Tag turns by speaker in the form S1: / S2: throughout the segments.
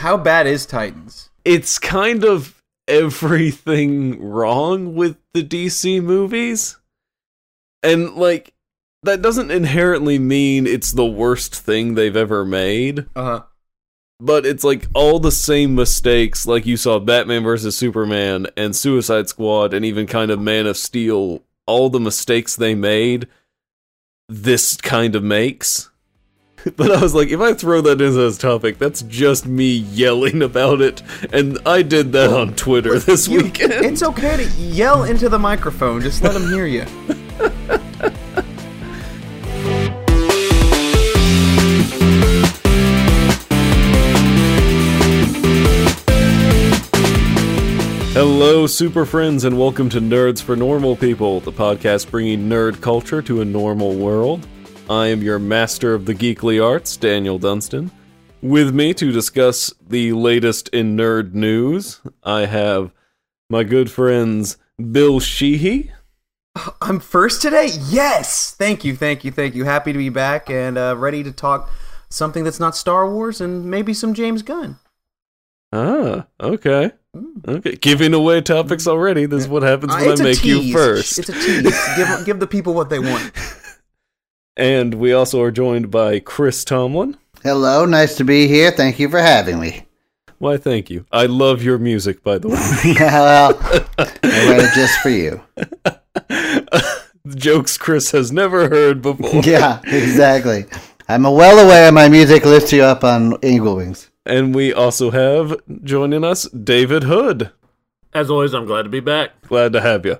S1: How bad is Titans?
S2: It's kind of everything wrong with the DC movies. And like that doesn't inherently mean it's the worst thing they've ever made,
S1: Uh huh.
S2: but it's like all the same mistakes like you saw Batman vs Superman and Suicide Squad and even kind of Man of Steel, all the mistakes they made this kind of makes. But I was like, if I throw that in as a topic, that's just me yelling about it, and I did that on Twitter this
S1: You-
S2: weekend.
S1: It's okay to yell into the microphone. Just let them hear you.
S2: Hello, super friends, and welcome to Nerds for Normal People, the podcast bringing nerd culture to a normal world. I am your master of the geekly arts, Daniel Dunstan. With me to discuss the latest in nerd news, I have my good friends Bill Sheehy.
S1: I'm first today? Yes! Thank you, thank you, thank you. Happy to be back and uh, ready to talk something that's not Star Wars and maybe some James Gunn.
S2: Ah, okay. Okay, giving away topics already. This is what happens
S1: Uh,
S2: when
S1: it's
S2: I make you first.
S1: It's a tease. give, give the people what they want.
S2: And we also are joined by Chris Tomlin.
S3: Hello, nice to be here. Thank you for having me.
S2: Why, thank you. I love your music, by the way.
S3: well, I wrote it just for you.
S2: Jokes Chris has never heard before.
S3: Yeah, exactly. I'm well aware my music lifts you up on Eagle Wings.
S2: And we also have joining us David Hood.
S4: As always, I'm glad to be back.
S2: Glad to have you.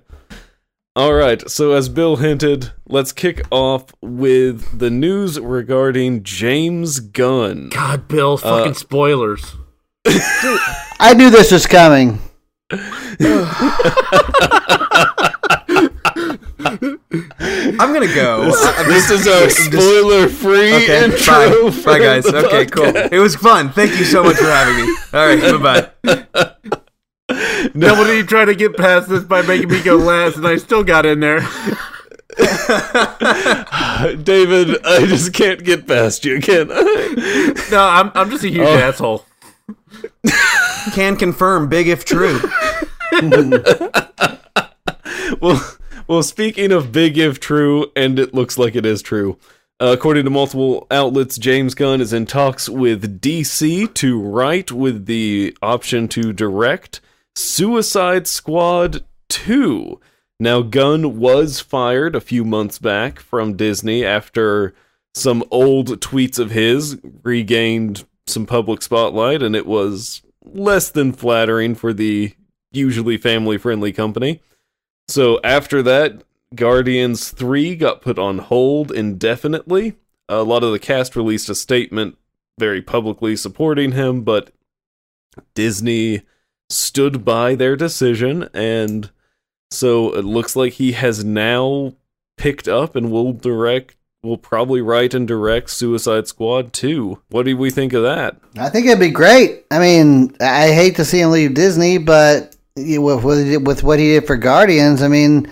S2: All right, so as Bill hinted, let's kick off with the news regarding James Gunn.
S4: God, Bill, uh, fucking spoilers.
S3: I knew this was coming.
S1: I'm gonna go. I-
S2: This is our spoiler-free
S1: Okay,
S2: intro.
S1: bye. Bye, guys.
S2: the
S1: Okay, cool. It was fun. Thank you so much for having me. All right, bye bye.
S4: Nobody tried to get past this by making me go last, and I still got in there.
S2: David, I just can't get past you, can I?
S4: No, I'm, I'm just a huge asshole.
S1: Can confirm, big if true.
S2: well, well, speaking of big if true, and it looks like it is true. Uh, according to multiple outlets, James Gunn is in talks with DC to write with the option to direct Suicide Squad 2. Now, Gunn was fired a few months back from Disney after some old tweets of his regained some public spotlight, and it was less than flattering for the usually family friendly company. So after that, Guardians 3 got put on hold indefinitely. A lot of the cast released a statement very publicly supporting him, but Disney stood by their decision, and so it looks like he has now picked up and will direct, will probably write and direct Suicide Squad 2. What do we think of that?
S3: I think it'd be great. I mean, I hate to see him leave Disney, but with, with, with what he did for Guardians, I mean,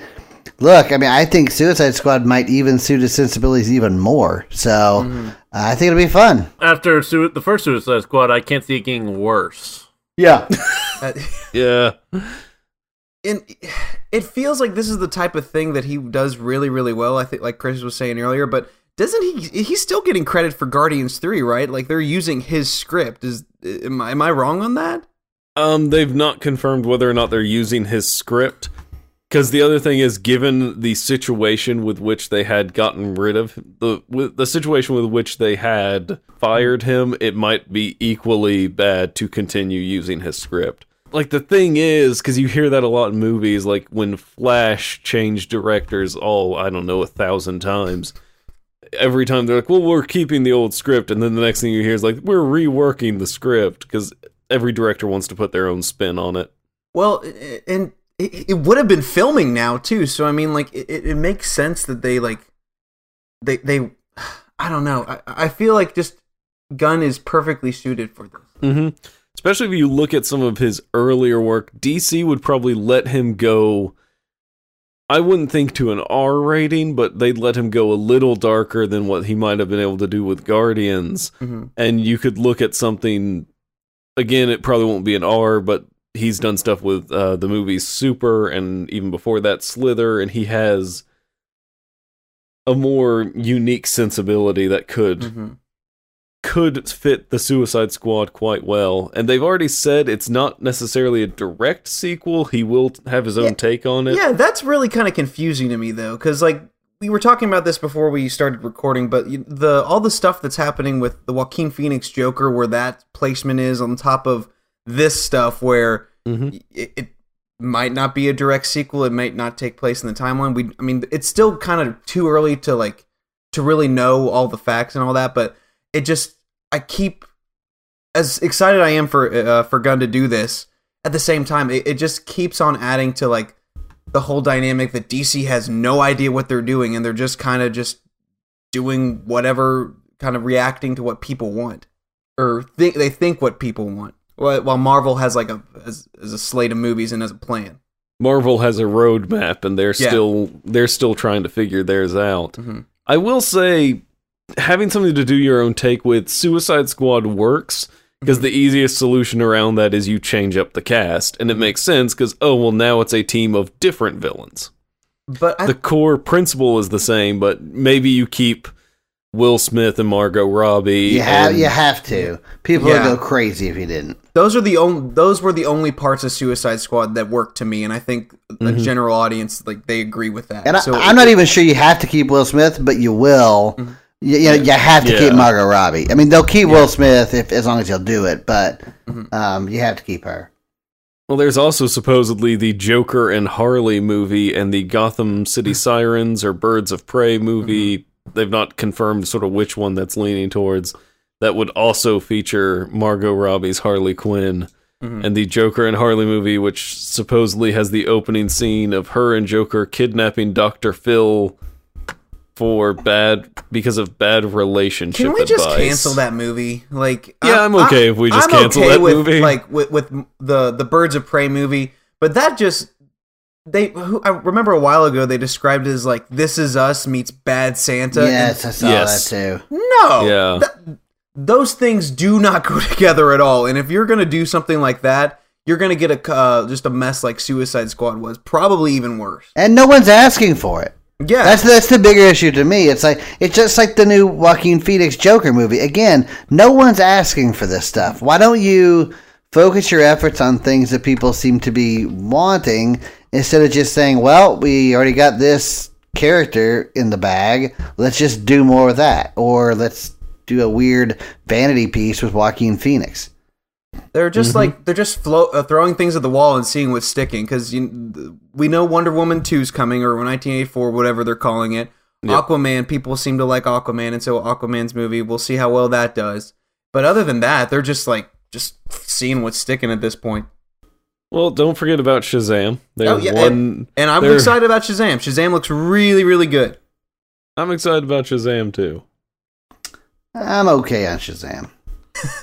S3: look, I mean, I think Suicide Squad might even suit his sensibilities even more. So mm-hmm. uh, I think it'll be fun.
S4: After su- the first Suicide Squad, I can't see it getting worse.
S3: Yeah.
S2: Yeah.
S1: and it feels like this is the type of thing that he does really, really well. I think, like Chris was saying earlier, but doesn't he? He's still getting credit for Guardians Three, right? Like they're using his script. Is am I, am I wrong on that?
S2: Um, they've not confirmed whether or not they're using his script. Because the other thing is, given the situation with which they had gotten rid of the the situation with which they had fired him, it might be equally bad to continue using his script. Like the thing is, because you hear that a lot in movies, like when Flash changed directors, all I don't know, a thousand times. Every time they're like, "Well, we're keeping the old script," and then the next thing you hear is like, "We're reworking the script," because every director wants to put their own spin on it.
S1: Well, and it, it would have been filming now too. So I mean, like it, it makes sense that they like they they. I don't know. I, I feel like just Gunn is perfectly suited for this.
S2: Mm-hmm. Especially if you look at some of his earlier work, DC would probably let him go. I wouldn't think to an R rating, but they'd let him go a little darker than what he might have been able to do with Guardians.
S1: Mhm.
S2: And you could look at something again, it probably won't be an R, but he's done stuff with uh, the movies Super and even before that Slither, and he has a more unique sensibility that could
S1: Mhm.
S2: could fit the Suicide Squad quite well. And they've already said it's not necessarily a direct sequel. He will have his own
S1: Yeah.
S2: take on it.
S1: Yeah, that's really kind of confusing to me though, because like we were talking about this before we started recording, but the all the stuff that's happening with the Joaquin Phoenix Joker, where that placement is on top of this stuff, where
S2: Mhm.
S1: it, it might not be a direct sequel, it might not take place in the timeline. We, I mean, it's still kind of too early to like to really know all the facts and all that, but it just I keep as excited I am for uh, for Gunn to do this. At the same time, it, it just keeps on adding to like the whole dynamic that DC has no idea what they're doing, and they're just kind of just doing whatever, kind of reacting to what people want, or think they think what people want. While while Marvel has like a as, as a slate of movies and as a plan.
S2: Marvel has a roadmap, and they're
S1: Yeah.
S2: still they're still trying to figure theirs out.
S1: Mhm.
S2: I will say, having something to do your own take with Suicide Squad works because the easiest solution around that is you change up the cast, and it makes sense because oh well now it's a team of different villains.
S1: But I,
S2: the core principle is the same, but maybe you keep Will Smith and Margot Robbie.
S3: You have
S2: and-
S3: you have to. People
S1: Yeah.
S3: would go crazy if you didn't.
S1: those are the only those were the only parts of Suicide Squad that worked to me, and I think the mm-hmm. general audience like they agree with that.
S3: And I,
S1: so
S3: I'm not even sure you have to keep Will Smith, but you will. Mm-hmm. You, you, know, you have to
S2: Yeah.
S3: keep Margot Robbie. I mean, they'll keep Will Smith if as long as you'll do it, but mm-hmm. um, you have to keep her.
S2: Well, there's also supposedly the Joker and Harley movie and the Gotham City Sirens or Birds of Prey movie. They've not confirmed sort of which one that's leaning towards. That would also feature Margot Robbie's Harley Quinn. Mm-hmm. And the Joker and Harley movie, which supposedly has the opening scene of her and Joker kidnapping Dr. Phil for bad because of bad relationship
S1: Can we just cancel that movie? Like,
S2: Yeah, I'm okay if we just
S1: I'm
S2: cancel
S1: okay
S2: that
S1: with,
S2: movie.
S1: Like with with the the Birds of Prey movie, but that just they. Who, I remember a while ago they described it as like "This Is Us" meets Bad Santa. and
S3: yes, I saw
S2: Yes.
S3: that too.
S1: no,
S2: Yeah.
S1: Th- those things do not go together at all. And if you're gonna do something like that, you're gonna get a uh, just a mess like Suicide Squad was, probably even worse.
S3: And no one's asking for it.
S1: Yeah,
S3: That's that's the bigger issue to me. It's like it's just like the new Joaquin Phoenix Joker movie. Again, no one's asking for this stuff. Why don't you focus your efforts on things that people seem to be wanting instead of just saying, "Well, we already got this character in the bag. Let's just do more of that," or let's do a weird vanity piece with Joaquin Phoenix.
S1: They're just
S2: Mm-hmm.
S1: like they're just flo- uh, throwing things at the wall and seeing what's sticking. Because we know Wonder Woman 2's coming or 1984, whatever they're calling it. Aquaman, people seem to like Aquaman, and so Aquaman's movie. We'll see how well that does. But other than that, they're just like just seeing what's sticking at this point.
S2: Well, don't forget about Shazam. There's
S1: Oh, yeah,
S2: one.
S1: And I'm
S2: there-
S1: excited about Shazam. Shazam looks really, really good.
S2: I'm excited about Shazam too.
S3: I'm okay on Shazam.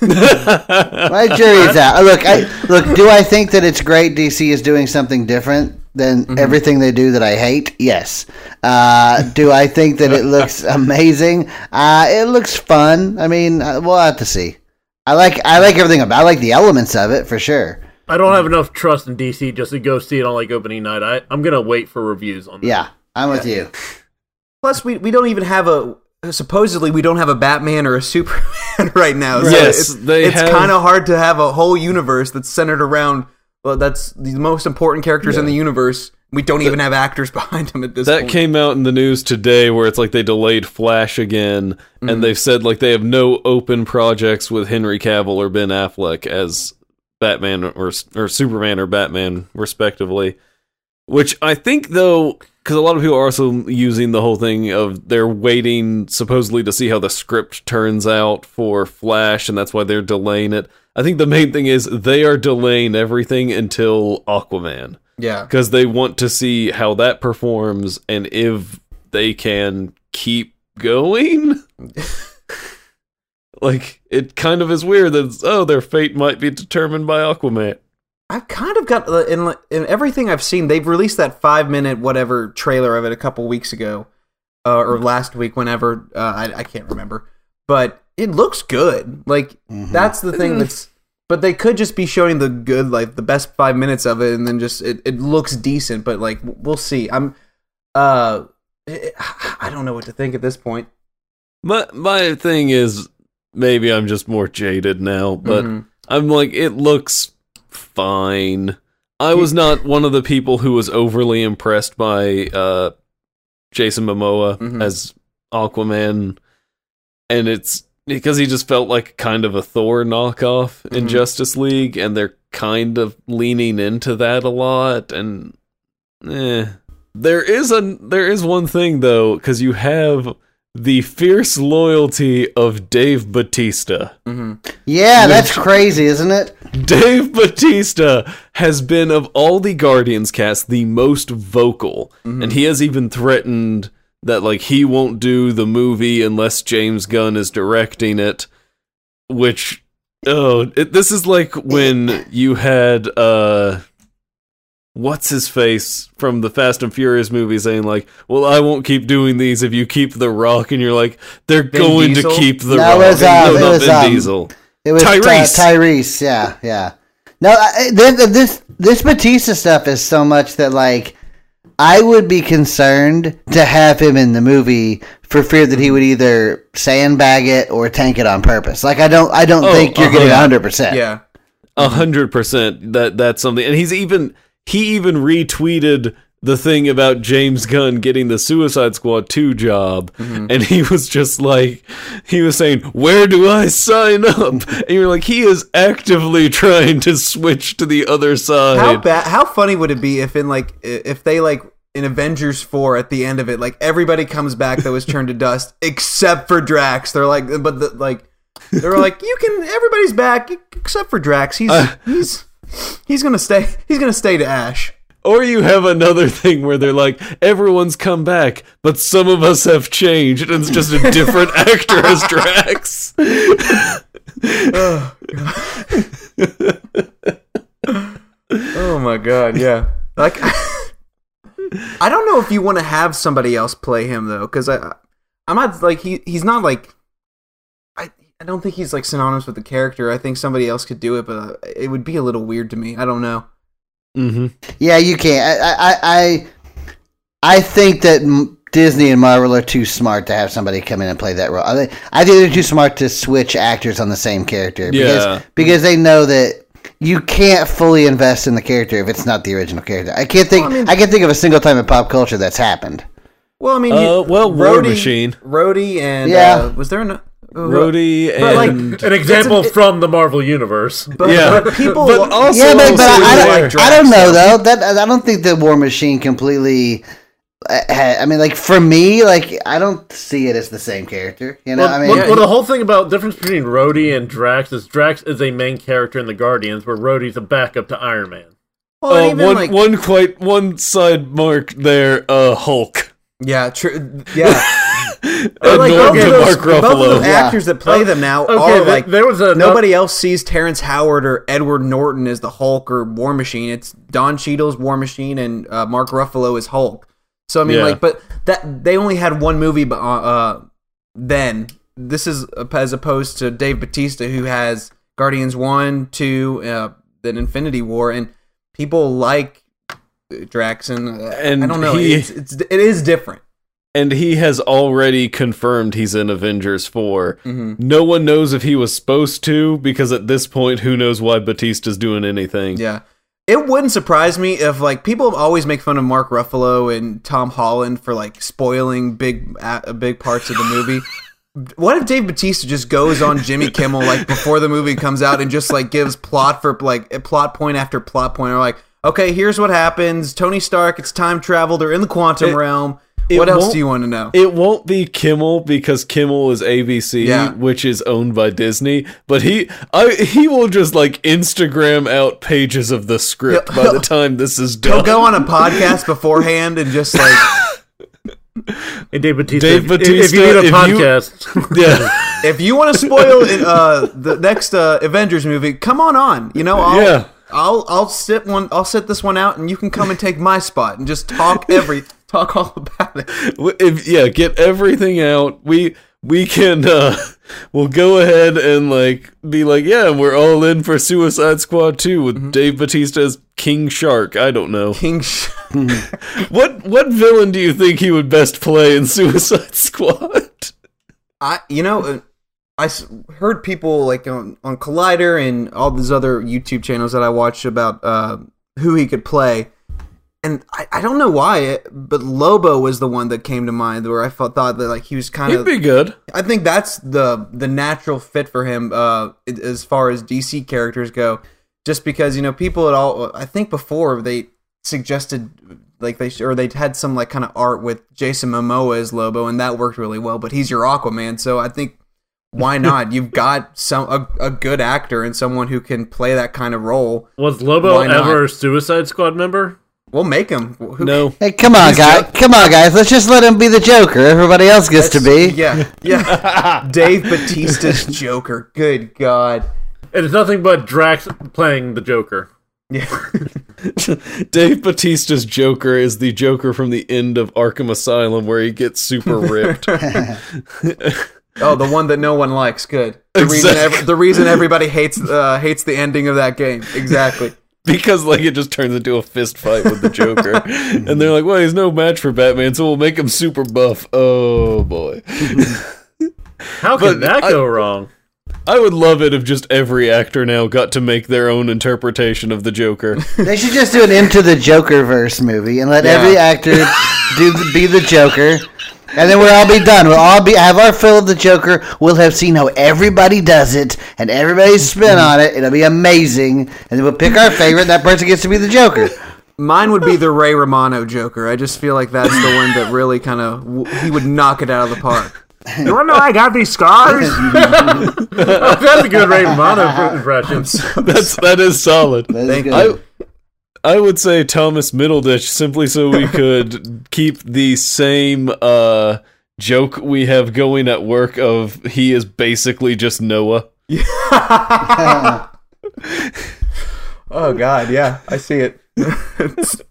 S3: My jury's out. Look, I look. Do I think that it's great? DC is doing something different than everything they do that I hate. Yes. Uh, do I think that it looks amazing? Uh, it looks fun. I mean, uh, we'll have to see. I like. I like everything about. I like the elements of it for sure.
S4: I don't have enough trust in DC just to go see it on like opening night. I, I'm gonna wait for reviews on that.
S3: Yeah, I'm with you.
S1: Plus, we we don't even have a supposedly we don't have a Batman or a Superman right now. So
S2: Yes,
S1: it's,
S2: they
S1: it's
S2: have-
S1: kind of hard to have a whole universe that's centered around. Well, that's the most important characters in the universe. We don't even have actors behind them at this
S2: That
S1: point.
S2: came out in the news today where it's like they delayed Flash again
S1: Mm-hmm.
S2: and they've said like they have no open projects with Henry Cavill or Ben Affleck as Batman or or Superman or Batman respectively. Which I think though cuz a lot of people are also using the whole thing of they're waiting supposedly to see how the script turns out for Flash and that's why they're delaying it. I think the main thing is they are delaying everything until Aquaman
S1: yeah,
S2: because they want to see how that performs and if they can keep going. like it kind of is weird that it's, oh their fate might be determined by Aquaman.
S1: I've kind of got uh, in in everything I've seen. They've released that five minute whatever trailer of it a couple weeks ago, uh, or last week, whenever uh, I I can't remember, but it looks good. Like
S3: Mm-hmm.
S1: that's the thing that's but they could just be showing the good, like the best five minutes of it, and then just it, it looks decent. But like we'll see. I'm, uh, I don't know what to think at this point.
S2: My my thing is maybe I'm just more jaded now, but
S1: Mhm.
S2: I'm like it looks fine. I was not one of the people who was overly impressed by uh Jason Momoa
S1: Mhm.
S2: as Aquaman and it's because he just felt like kind of a Thor knockoff in
S1: Mhm.
S2: Justice League and they're kind of leaning into that a lot and eh. There is a there is one thing though cuz you have the fierce loyalty of Dave Batista.
S1: Mhm.
S3: Yeah, that's crazy, isn't it?
S2: Dave Batista has been of all the Guardians cast the most vocal, and he has even threatened that like he won't do the movie unless James Gunn is directing it. Which, oh, it, this is like when you had uh, what's his face from the Fast and Furious movie saying like, "Well, I won't keep doing these if you keep The Rock," and you're like, "They're
S1: Vin
S2: going
S1: Diesel?
S2: to keep The
S3: No,
S2: Rock."
S3: it was, uh,
S2: no,
S3: it
S2: not
S3: was,
S2: Vin
S3: um,
S2: Diesel.
S3: It was
S2: Tyrese.
S3: Tyrese. Tyrese, yeah, yeah. No, I, this, this this Batista stuff is so much that like I would be concerned to have him in the movie for fear that he would either sandbag it or tank it on purpose. Like I don't I don't
S2: Oh,
S3: think you're
S2: uh-huh.
S3: getting hundred percent.
S1: Yeah.
S2: A hundred percent that that's something and he's even he even retweeted the thing about James Gunn getting the Suicide Squad 2 job and he was just like he was saying where do I sign up and you're like he is actively trying to switch to the other side
S1: How bad? How funny would it be if in like if they like in Avengers four at the end of it, like everybody comes back that was turned to dust except for Drax. They're like, but the, like they're like, you can. Everybody's back except for Drax. He's
S2: Uh.
S1: he's he's gonna stay. He's gonna stay to Ash.
S2: or you have another thing where they're like everyone's come back but some of us have changed and it's just a different actor as Drax
S1: oh, oh my god, yeah. Like, I don't know if you want to have somebody else play him though, because I, I'm not like he he's not like, I I don't think he's like synonymous with the character. I think somebody else could do it, but uh, it would be a little weird to me. I don't know.
S2: mm-hmm.
S3: Yeah, you can't. I I I, I think that M- Disney and Marvel are too smart to have somebody come in and play that role. I think, I think they're too smart to switch actors on the same character because
S2: Yeah.
S3: because they know that you can't fully invest in the character if it's not the original character. I can't think.
S1: Well, I mean-
S3: I, can think of a single time in pop culture that's happened.
S1: Well, I mean,
S2: Uh,
S1: you-
S2: well, War Machine.
S1: Rhodey, and
S3: Yeah.
S1: uh, was there an
S2: Rhodey
S1: But, like,
S2: and
S4: An example
S1: It's a-
S4: from the Marvel universe.
S1: But,
S2: Yeah.
S1: but people,
S2: But also-
S3: yeah, but, but
S2: also
S3: I, I,
S2: like
S3: don't, I don't know
S1: though.
S3: though. That I don't think the War Machine completely. uh, I mean, like for me, like I don't see it as the same character. You know,
S4: Well,
S3: I mean,
S4: well, well, the whole thing about difference between Rhodey and Drax is Drax is a main character in the Guardians, where Rhodey's a backup to Iron Man.
S1: well,
S2: uh,
S1: even
S2: one
S1: like,
S2: one quite one side mark there. Uh, Hulk.
S1: yeah, true, yeah. Like,
S2: Norm
S1: both
S2: to
S1: of those,
S2: Mark
S1: both of
S2: Ruffalo.
S1: the
S3: Yeah.
S1: actors that play them now
S4: Okay,
S1: are
S4: th-
S1: like
S4: there was a
S1: nobody else sees Terrence Howard or Edward Norton as the Hulk or War Machine. It's Don Cheadle's War Machine and uh, Mark Ruffalo is Hulk. So I mean,
S2: Yeah.
S1: like, but that they only had one movie, but uh, uh, then this is as opposed to Dave Batista, who has Guardians one, two, uh, then Infinity War, and people like Drax and, uh,
S2: And
S1: I don't know,
S2: he-
S1: it's, it's it is different.
S2: And he has already confirmed he's in Avengers 4.
S1: Mhm.
S2: No one knows if he was supposed to, because at this point, who knows why Batista's doing anything.
S1: Yeah. It wouldn't surprise me if like people always make fun of Mark Ruffalo and Tom Holland for like spoiling big uh, big parts of the movie. what if Dave Batista just goes on Jimmy Kimmel like before the movie comes out and just like gives plot for like a plot point after plot point or like okay, here's what happens. Tony Stark, it's time travel. They're in the quantum
S2: It-
S1: realm.
S2: It
S1: What else do you want to know?
S2: It won't be Kimmel because Kimmel is ABC,
S1: Yeah.
S2: which is owned by Disney. But he, I, he will just like Instagram out pages of the script
S1: He'll-
S2: by the time this is done.
S1: He'll go on a podcast beforehand and just like
S4: Hey, Dave Batista.
S2: Dave
S4: if- if, if you
S2: Batista,
S4: need a
S2: if you-
S4: podcast,
S2: yeah,
S1: if you want to spoil uh, the next uh, Avengers movie, come on on. You know, I'll,
S2: Yeah.
S1: I'll I'll sit one. I'll sit this one out, and you can come and take my spot and just talk every talk all about it.
S2: If, yeah, get everything out. We we can uh we'll go ahead and like be like, yeah, we're all in for Suicide Squad 2 with Dave Batista as King Shark. I don't know.
S1: King. Sh-
S2: What what villain do you think he would best play in Suicide Squad?
S1: I you know uh, I heard people like on on Collider and all these other YouTube channels that I watch about uh, who he could play, and I, I don't know why, but Lobo was the one that came to mind where I felt thought that like he was kind
S2: He'd
S1: of.
S2: be good.
S1: I think that's the the natural fit for him uh, as far as DC characters go, just because you know people at all. I think before they suggested like they or they had some like kind of art with Jason Momoa as Lobo, and that worked really well. But he's your Aquaman, so I think why not? You've got some a, a good actor and someone who can play that kind of role.
S4: Was Lobo ever a Suicide Squad member?
S1: We'll make him. Who,
S2: No.
S3: Hey, come on, guys!
S1: jo-
S3: Come on, guys! Let's just let him be the Joker. Everybody else gets to be.
S1: Yeah, yeah. Dave Batista's Joker. Good God.
S4: It is nothing but Drax playing the Joker.
S1: Yeah.
S2: Dave Batista's Joker is the Joker from the end of Arkham Asylum where he gets super ripped.
S1: Oh, the one that no one likes. Good. The reason ev- the reason everybody hates uh, hates the ending of that game. Exactly.
S2: because like it just turns into a fist fight with the Joker. and they're like, "Well, he's no match for Batman, so we'll make him super buff." Oh boy.
S4: How can
S2: But
S4: that
S2: I-
S4: go wrong?
S2: I would love it if just every actor now got to make their own interpretation of the Joker.
S3: They should just do an Into the Joker verse movie and let
S1: Yeah.
S3: every actor do the, be the Joker, and then we'll all be done. We'll all be have our fill of the Joker. We'll have seen how everybody does it and everybody's spin on it. It'll be amazing, and then we'll pick our favorite. And that person gets to be the Joker.
S1: Mine would be the Ray Romano Joker. I just feel like that's the one that really kind of w- he would knock it out of the park. You want to know I got these scars?
S4: Oh, that's a good Ray Romano impression.
S2: That's that is solid.
S3: That is
S1: Thank
S3: good.
S2: I would say Thomas Middleditch simply so we could keep the same uh joke we have going at work of he is basically just Noah.
S1: oh God, yeah, I see it.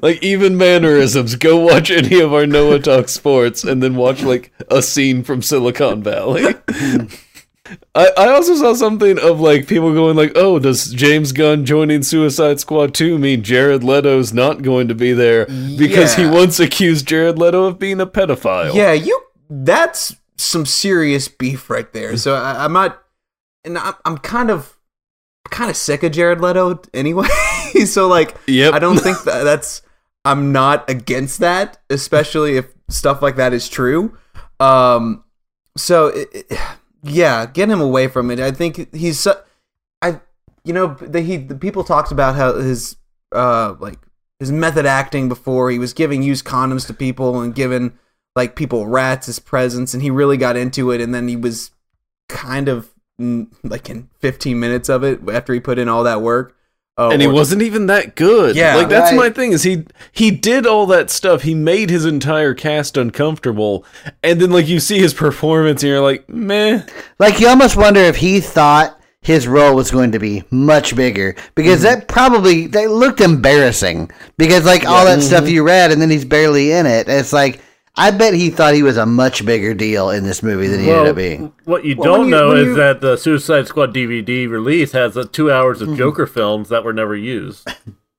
S2: Like even mannerisms. Go watch any of our Noah Talk sports and then watch like a scene from Silicon Valley. I, I also saw something of like people going like, oh, does James Gunn joining Suicide Squad 2 mean Jared Leto's not going to be there because he once accused Jared Leto of being a pedophile?
S1: Yeah, you. That's some serious beef right there. So I, I'm not, and I'm, I'm kind of, kind of sick of Jared Leto anyway. so like,
S2: Yep.
S1: I don't think that that's. I'm not against that, especially if stuff like that is true. Um, so it, it- yeah, get him away from it. I think he's. so- I, you know, the, he the people talked about how his uh like his method acting before he was giving used condoms to people and giving like people rats as presents, and he really got into it, and then he was kind of like in 15 minutes of it after he put in all that work. Uh,
S2: and he
S1: or-
S2: wasn't even that good.
S1: Yeah.
S2: like that's
S3: Right.
S2: my thing is he he did all that stuff. He made his entire cast uncomfortable, and then like you see his performance, and you're like, meh.
S3: Like you almost wonder if he thought his role was going to be much bigger because that probably that looked embarrassing because like all that stuff you read and then he's barely in it. It's like I bet he thought he was a much bigger deal in this movie than he ended up being.
S4: what you
S1: Well,
S4: don't
S1: you-
S4: know is
S1: you-
S4: that the Suicide Squad DVD release has uh, two hours of Joker films that were never used.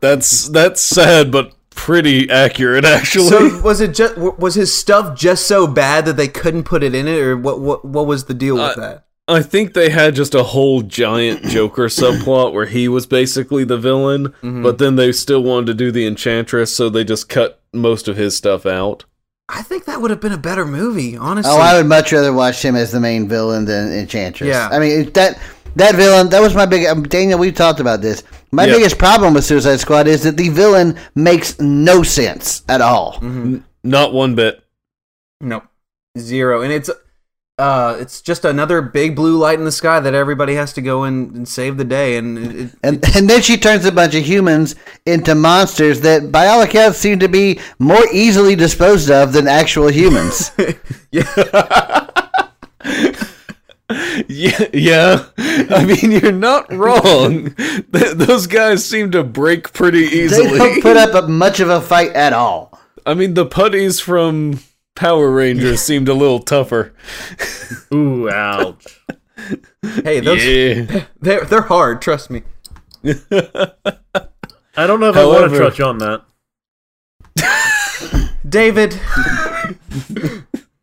S2: That's that's sad, but pretty accurate actually.
S1: So was it just was his stuff just so bad that they couldn't put it in it, or what? What, what was the deal with
S2: Uh,
S1: that?
S2: I think they had just a whole giant Joker subplot where he was basically the villain,
S1: Mm-hmm.
S2: but then they still wanted to do the Enchantress, so they just cut most of his stuff out.
S1: I think that would have been a better movie, honestly.
S3: Oh, I would much rather watch him as the main villain than Enchantress.
S1: Yeah.
S3: I mean that that villain that was my big um, Daniel. we've talked about this. My
S2: Yeah.
S3: biggest problem with Suicide Squad is that the villain makes no sense at all.
S1: Mm-hmm.
S2: Not one bit.
S1: no zero, and it's uh, it's just another big blue light in the sky that everybody has to go in and save the day, and it,
S3: And, and then she turns a bunch of humans into monsters that, by all accounts, seem to be more easily disposed of than actual humans.
S1: yeah,
S2: Yeah, yeah. I mean, you're not wrong. Those guys seem to break pretty easily.
S3: they
S2: easily.
S3: don't put up much of a fight at all.
S2: I mean, the putties from Power Rangers seemed a little tougher.
S4: Ooh, ouch.
S1: Hey, those
S2: Yeah.
S1: they're they're hard. Trust me.
S4: I don't know if I want to trust you on that.
S1: David.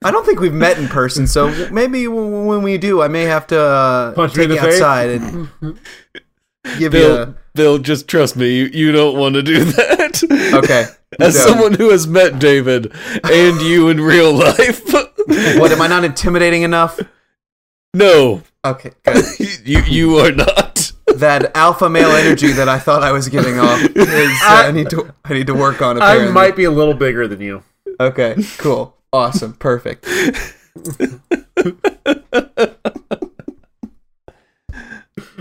S1: I don't think we've met in person, so maybe when we do, I may have to uh,
S4: Punch me
S1: take
S4: in
S1: you
S4: the face?
S1: outside and give you.
S2: Bill,
S1: A,
S2: Bill, just trust me. You, you don't want to do that.
S1: okay.
S2: As
S1: So,
S2: someone who has met David and you in real life,
S1: what am I not intimidating enough?
S2: no,
S1: Okay, good.
S2: you you are not.
S1: that alpha male energy that I thought I was giving off is uh, I need to I need to work on. Apparently.
S4: I might be a little bigger than you.
S1: Okay, cool, awesome, perfect.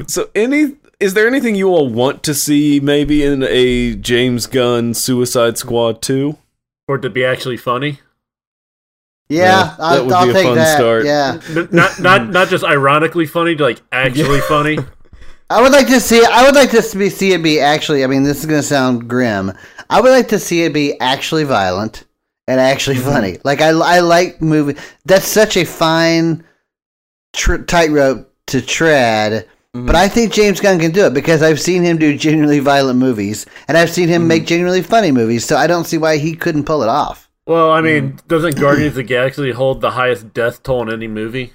S2: So, any is there anything you all want to see maybe in a James Gunn Suicide Squad two?
S4: Or to be actually funny.
S3: Yeah,
S2: Yeah, that
S3: I'll,
S2: would
S3: I'll
S2: be a fun
S3: that.
S2: start.
S3: Yeah,
S4: not not not just ironically funny, like actually funny.
S3: I would like to see. I would like to see, see it be actually. I mean, this is going to sound grim. I would like to see it be actually violent and actually
S2: Mm-hmm.
S3: funny. Like I, I like movie. That's such a fine tr- tightrope to tread.
S2: Mm-hmm.
S3: But I think James Gunn can do it because I've seen him do genuinely violent movies, and I've seen him
S2: Mm-hmm.
S3: make genuinely funny movies. So I don't see why he couldn't pull it off.
S4: Well, I mean, doesn't Guardians of the Galaxy hold the highest death toll in any movie?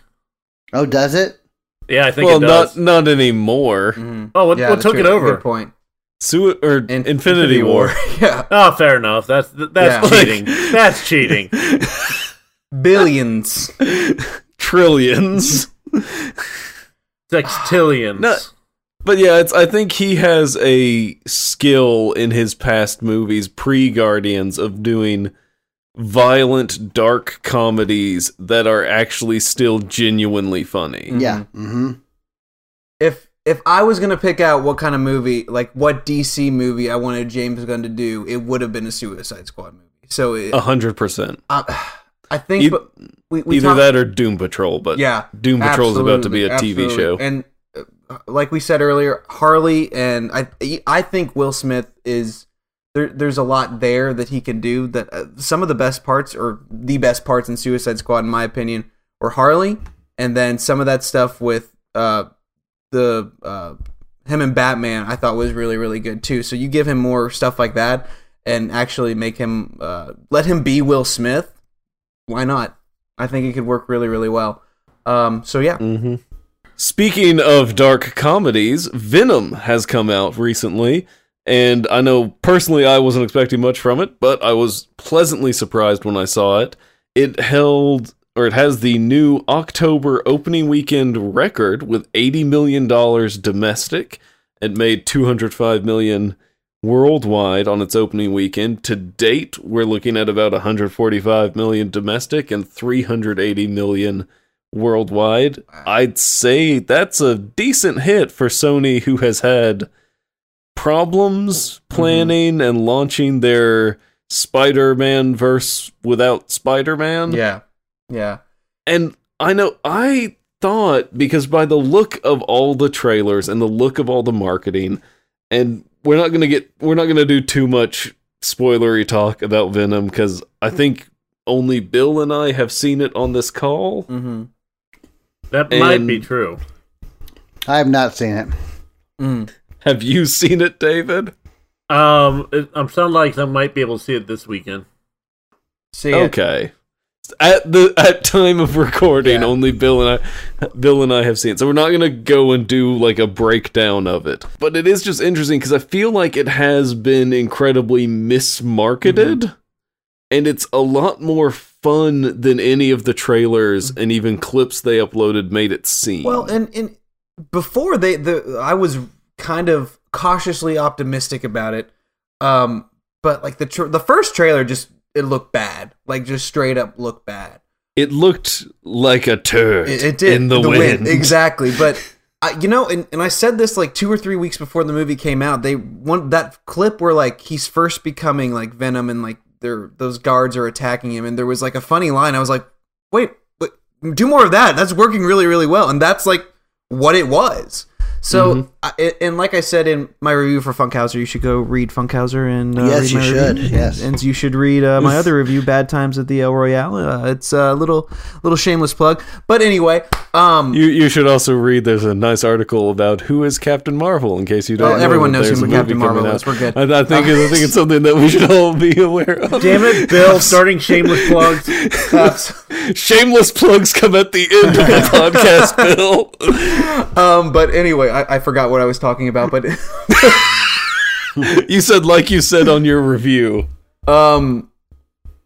S3: Oh, does it?
S4: Yeah, I think
S2: Well,
S4: it does.
S2: not not anymore.
S1: Mhm.
S4: oh, what,
S1: Yeah,
S4: what took
S1: true.
S4: it over?
S1: Good point.
S2: Su- or
S1: In-
S2: Infinity, War.
S1: yeah,
S4: Oh, fair enough. That's that's
S1: Yeah.
S4: cheating. That's cheating.
S1: billions.
S2: Trillions.
S4: Sextillions.
S2: No. But yeah, it's I think he has a skill in his past movies, pre Guardians, of doing violent, dark comedies that are actually still genuinely funny.
S3: Yeah. Mm-hmm.
S1: If if I was gonna pick out what kind of movie, like what DC movie I wanted James Gunn to do, it would have been a Suicide Squad movie. So
S2: A hundred percent.
S1: I think,
S2: E-
S1: but we, we
S2: Either
S1: talked-
S2: that or Doom Patrol, but
S1: yeah,
S2: Doom Patrol is about to be a
S1: absolutely,
S2: TV show.
S1: And uh, like we said earlier, Harley and I I think Will Smith is there. There's a lot there that he can do. That uh, some of the best parts, or the best parts in Suicide Squad, in my opinion, were Harley, and then some of that stuff with uh the uh him and Batman, I thought was really really good too. So you give him more stuff like that, and actually make him uh let him be Will Smith. Why not? I think it could work really really well. Um, so yeah,
S2: hmm Speaking of dark comedies, Venom has come out recently, and I know personally I wasn't expecting much from it, but I was pleasantly surprised when I saw it. It held or it has the new October opening weekend record with 80 million dollars domestic. It made 205 million worldwide on its opening weekend. To date, we're looking at about 145 million domestic and 380 million worldwide. I'd say that's a decent hit for Sony, who has had problems mm-hmm. planning and launching their Spider-Man verse without Spider-Man.
S1: yeah, yeah.
S2: And I know I thought because by the look of all the trailers and the look of all the marketing, and we're not gonna get we're not gonna do too much spoilery talk about Venom because I think only Bill and I have seen it on this call.
S1: Mm-hmm.
S4: that might be true.
S3: I have not seen it.
S1: Mm.
S2: Have you seen it, David?
S4: Um, it, I'm sounding like I might be able to see it this weekend.
S1: See it.
S2: At the at time of recording,
S1: Yeah.
S2: only Bill and I Bill and I have seen it. So we're not gonna go and do like a breakdown of it. But it is just interesting because I feel like it has been incredibly mismarketed.
S1: Mm-hmm.
S2: And it's a lot more fun than any of the trailers and even clips they uploaded made it seem.
S1: Well, and and before they the I was kind of cautiously optimistic about it. Um, but like the tra- the first trailer just it looked bad, like just straight up looked bad.
S2: it looked like a turd
S1: It, it did
S2: in the, wind.
S1: exactly. But I, you know, and, and I said this like two or three weeks before the movie came out. They want that clip where like he's first becoming like Venom, and like they're those guards are attacking him, and there was like a funny line. I was like, wait, wait do more of that. That's working really really well, and that's like what it was. So, I, and like I said in my review for Funkhauser, you should go read Funkhauser and uh,
S3: Yes, you should,
S1: review.
S3: yes.
S1: and you should read uh, my other review, Bad Times at the El Royale. Uh, it's a little little shameless plug, but anyway, um,
S2: You you should also read. There's a nice article about who is Captain Marvel. In case you don't.
S1: Oh,
S2: know
S1: everyone knows who Captain Marvel is. We're good.
S2: I, I think I think it's something that we should all be aware of.
S4: Damn it, Bill! Starting shameless plugs.
S2: Shameless plugs come at the end of the podcast, Bill.
S1: um, but anyway, I, I forgot what I was talking about, but
S2: You said like you said on your review.
S1: um,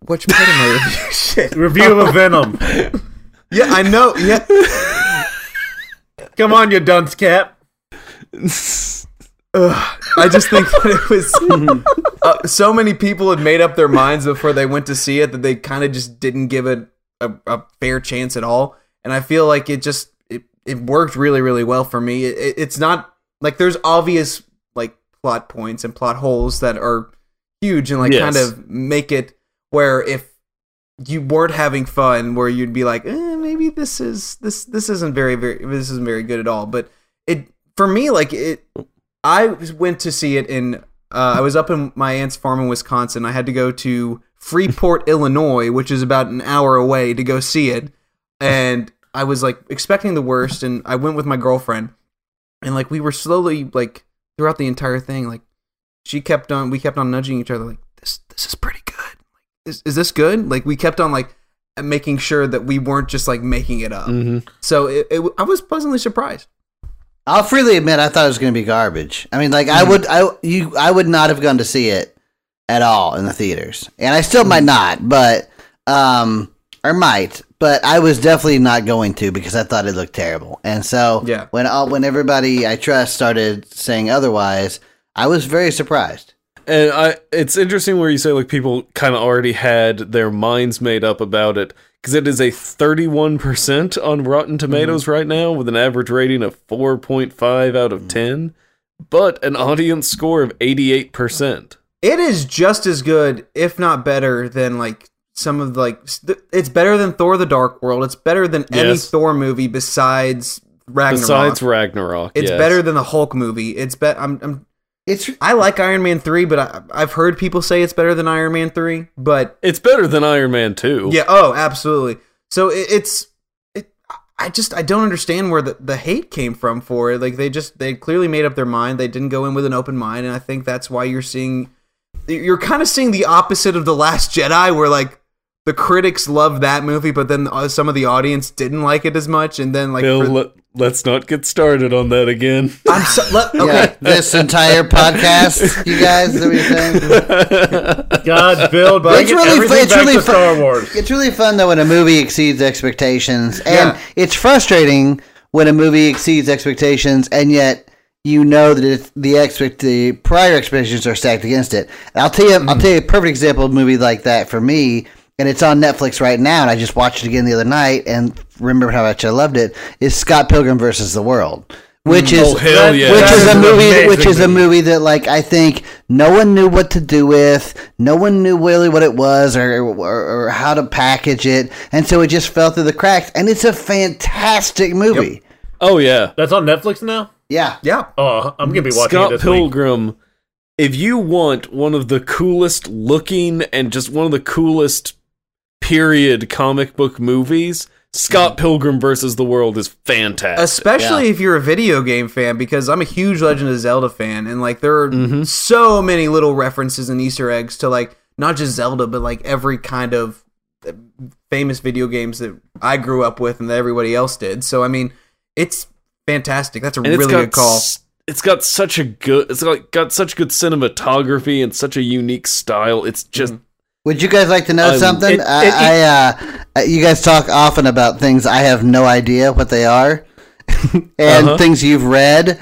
S1: which part of my review? Shit.
S4: Review of Venom.
S1: Yeah, I know. Yeah.
S4: Come on, you dunce cap.
S1: I just think that it was uh, so many people had made up their minds before they went to see it that they kind of just didn't give it a, a fair chance at all. And I feel like it just it, worked really really well for me. It, it- it's not like there's obvious like plot points and plot holes that are huge and like
S2: Yes.
S1: kind of make it where if you weren't having fun where you'd be like eh, maybe this is this this isn't very very this isn't very good at all but it for me like it I went to see it in. Uh, I was up in my aunt's farm in Wisconsin. I had to go to Freeport, Illinois, which is about an hour away, to go see it. And I was like expecting the worst, and I went with my girlfriend, and like we were slowly like throughout the entire thing, like she kept on, we kept on nudging each other, like this, this is pretty good. Like, is, is this good? Like we kept on like making sure that we weren't just like making it up.
S2: hmm
S1: So it, it, I was pleasantly surprised.
S3: I'll freely admit I thought it was going to be garbage. I mean, like I would, I you, I would not have gone to see it at all in the theaters, and I still might not, but um, or might, but I was definitely not going to because I thought it looked terrible. And so,
S1: Yeah.
S3: when all, when everybody I trust started saying otherwise, I was very surprised.
S2: And I, it's interesting where you say like people kind of already had their minds made up about it because it is a 31% on Rotten mm-hmm. Tomatoes right now with an average rating of 4.5 out of mm-hmm. 10, but an audience score of 88%.
S1: it is just as good if not better than like some of the, like st- it's better than thor the dark world. It's better than any thor movie besides ragnarok.
S2: Besides Ragnarok,
S1: it's
S2: yes.
S1: better than the hulk movie. It's be- I'm, I'm
S3: It's
S1: i like iron man 3 but I, i've heard people say it's better than iron man 3 but
S2: It's better than Iron Man 2.
S1: yeah oh absolutely. So it, it's it, i just i don't understand where the, the hate came from for it. Like they just they clearly made up their mind. They didn't go in with an open mind and i think that's why you're seeing you're kind of seeing the opposite of the last jedi where like the critics loved that movie but then uh, some of the audience didn't like it as much and then like
S2: Bill,
S1: for-
S2: let, let's not get started on that again.
S1: i'm so, let, okay
S3: yeah, this entire podcast, you guys, is that what you're?
S4: God, Bill, bring
S3: It's
S4: it-
S3: really
S4: everything
S3: fu- it's really
S4: to
S3: fu-
S4: Star Wars.
S3: It's really fun though when a movie exceeds expectations, and
S1: Yeah.
S3: it's frustrating when a movie exceeds expectations, and yet you know that it, the expect the prior expectations are stacked against it. And I'll tell you, I'll tell you a perfect example of a movie like that for me, and it's on Netflix right now, and I just watched it again the other night, and remember how much I loved it. Is Scott Pilgrim versus the World, which mm, is
S2: Oh, hell yeah.
S3: which
S4: That
S3: is
S4: is
S3: a movie which is a
S4: movie.
S3: movie that like I think no one knew what to do with, no one knew really what it was or or, or how to package it, and so it just fell through the cracks. And it's a fantastic movie.
S2: oh, yeah.
S4: That's on Netflix now.
S3: Yeah,
S1: yeah
S4: Oh, I'm gonna be watching
S2: Scott
S4: it this week.
S2: Pilgrim, if you want one of the coolest looking and just one of the coolest period comic book movies, Scott Pilgrim versus the World is fantastic.
S1: especially
S3: Yeah.
S1: if you're a video game fan because i'm a huge legend of zelda fan and like there are
S2: Mhm.
S1: so many little references and easter eggs to like not just zelda but like every kind of uh, famous video games that i grew up with and that everybody else did so i mean it's fantastic that's a
S2: and
S1: really good call
S2: s- It's got such a good. It's like got such good cinematography and such a unique style. It's just
S3: Would you guys like to know
S2: Um,
S3: something?
S4: it-
S3: I,
S4: it-
S3: I uh, you guys talk often about things I have no idea what they are, and
S2: Uh-huh.
S3: things you've read.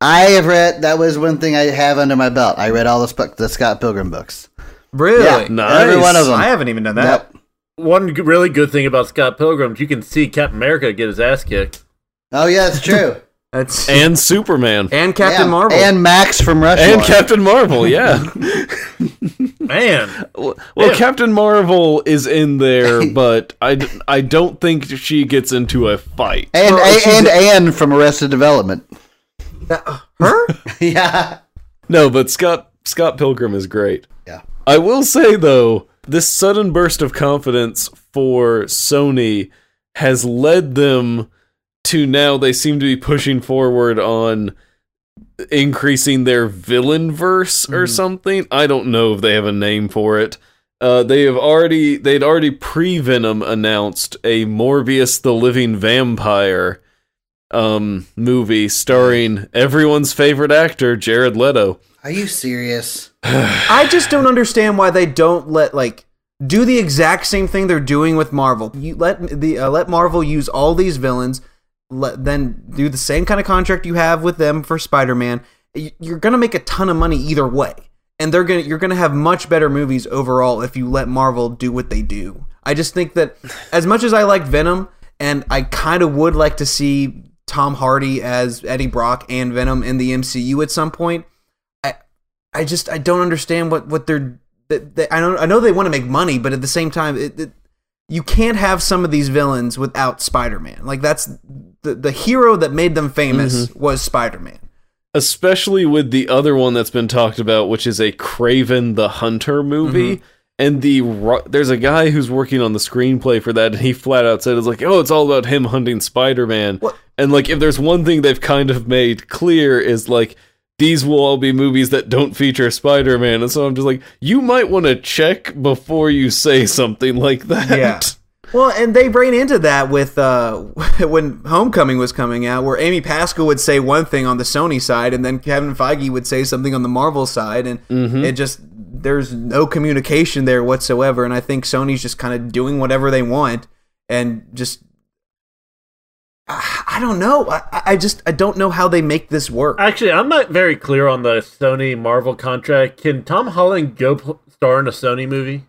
S3: I have read. That was one thing I have under my belt. I read all the, the Scott Pilgrim books.
S1: really
S3: Yeah.
S2: nice.
S3: Every one of them.
S1: i haven't even done that
S3: Yep.
S4: One really good thing about Scott Pilgrim, is you can see Captain America get his ass kicked.
S3: Oh yeah, it's true.
S1: that's
S2: and Superman
S1: and captain
S3: Yeah.
S1: marvel
S3: and Max from Rushmore.
S2: and Captain Marvel. Yeah.
S4: Man,
S2: well,
S4: Yeah.
S2: Captain Marvel is in there, but I, I don't think she gets into a fight.
S3: and
S1: Well,
S3: and,
S1: she's-
S3: and Anne from Arrested Development.
S1: Uh, her?
S3: yeah.
S2: No, but Scott Scott Pilgrim is great.
S3: Yeah.
S2: I will say though, this sudden burst of confidence for Sony has led them to now they seem to be pushing forward on increasing their villain verse or
S1: Mhm.
S2: something. I don't know if they have a name for it. Uh, they have already they'd already pre Venom announced a Morbius the Living Vampire um movie starring everyone's favorite actor Jared Leto.
S3: Are you serious?
S1: I just don't understand why they don't let like do the exact same thing they're doing with Marvel. You let the uh, let Marvel use all these villains, let then do the same kind of contract you have with them for Spider-Man. You're gonna make a ton of money either way, and they're gonna you're gonna have much better movies overall if you let Marvel do what they do. I just think that as much as I like Venom, and I kind of would like to see Tom Hardy as Eddie Brock and Venom in the MCU at some point. I I just I don't understand what what they're that they, I don't I know they want to make money, but at the same time, it, it, you can't have some of these villains without Spider-Man. Like that's the the hero that made them famous mm-hmm. was Spider-Man.
S2: especially with the other one that's been talked about, which is a Kraven the Hunter movie. Mm-hmm. And the there's a guy who's working on the screenplay for that, and he flat out said it's like, oh, it's all about him hunting Spider Man.
S1: What?
S2: And like, if there's one thing they've kind of made clear is like these will all be movies that don't feature Spider Man, and so I'm just like, you might want to check before you say something like that.
S1: Yeah. Well, and they ran into that with uh, when Homecoming was coming out, where Amy Pascal would say one thing on the Sony side, and then Kevin Feige would say something on the Marvel side, and it just there's no communication there whatsoever. And I think Sony's just kind of doing whatever they want, and just I I don't know. I, I just I don't know how they make this work.
S4: Actually, I'm not very clear on the Sony Marvel contract. Can Tom Holland go pl- star in a Sony movie?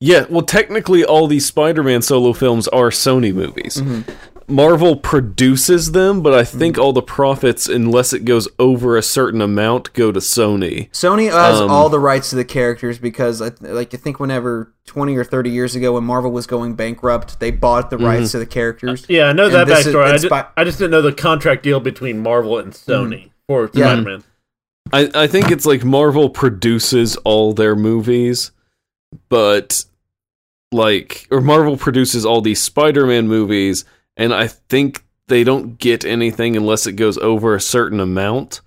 S2: Yeah, well, technically, all these Spider Man solo films are Sony movies.
S1: Mm-hmm.
S2: Marvel produces them, but I think all the profits, unless it goes over a certain amount, go to Sony.
S1: Sony has
S2: Um,
S1: all the rights to the characters because, I, like, I think whenever twenty or thirty years ago, when Marvel was going bankrupt, they bought the rights to the characters.
S4: Yeah, I know
S1: And
S4: that
S1: this is-
S4: backstory. I,
S1: and Spi-
S4: I just didn't know the contract deal between Marvel and Sony for
S1: Yeah.
S4: Spider-Man.
S2: I, I think it's like Marvel produces all their movies, but like, or Marvel produces all these Spider Man movies, and I think they don't get anything unless it goes over a certain amount.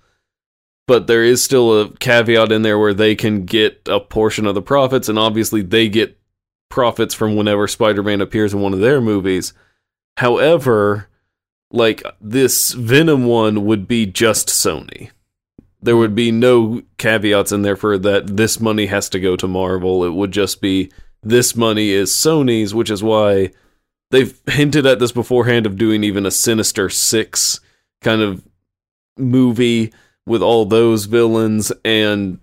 S2: But there is still a caveat in there where they can get a portion of the profits, and obviously they get profits from whenever Spider Man appears in one of their movies. However, like this Venom one would be just Sony there would be no caveats in there for that this money has to go to Marvel. It would just be this money is Sony's, which is why they've hinted at this beforehand of doing even a Sinister Six kind of movie with all those villains, and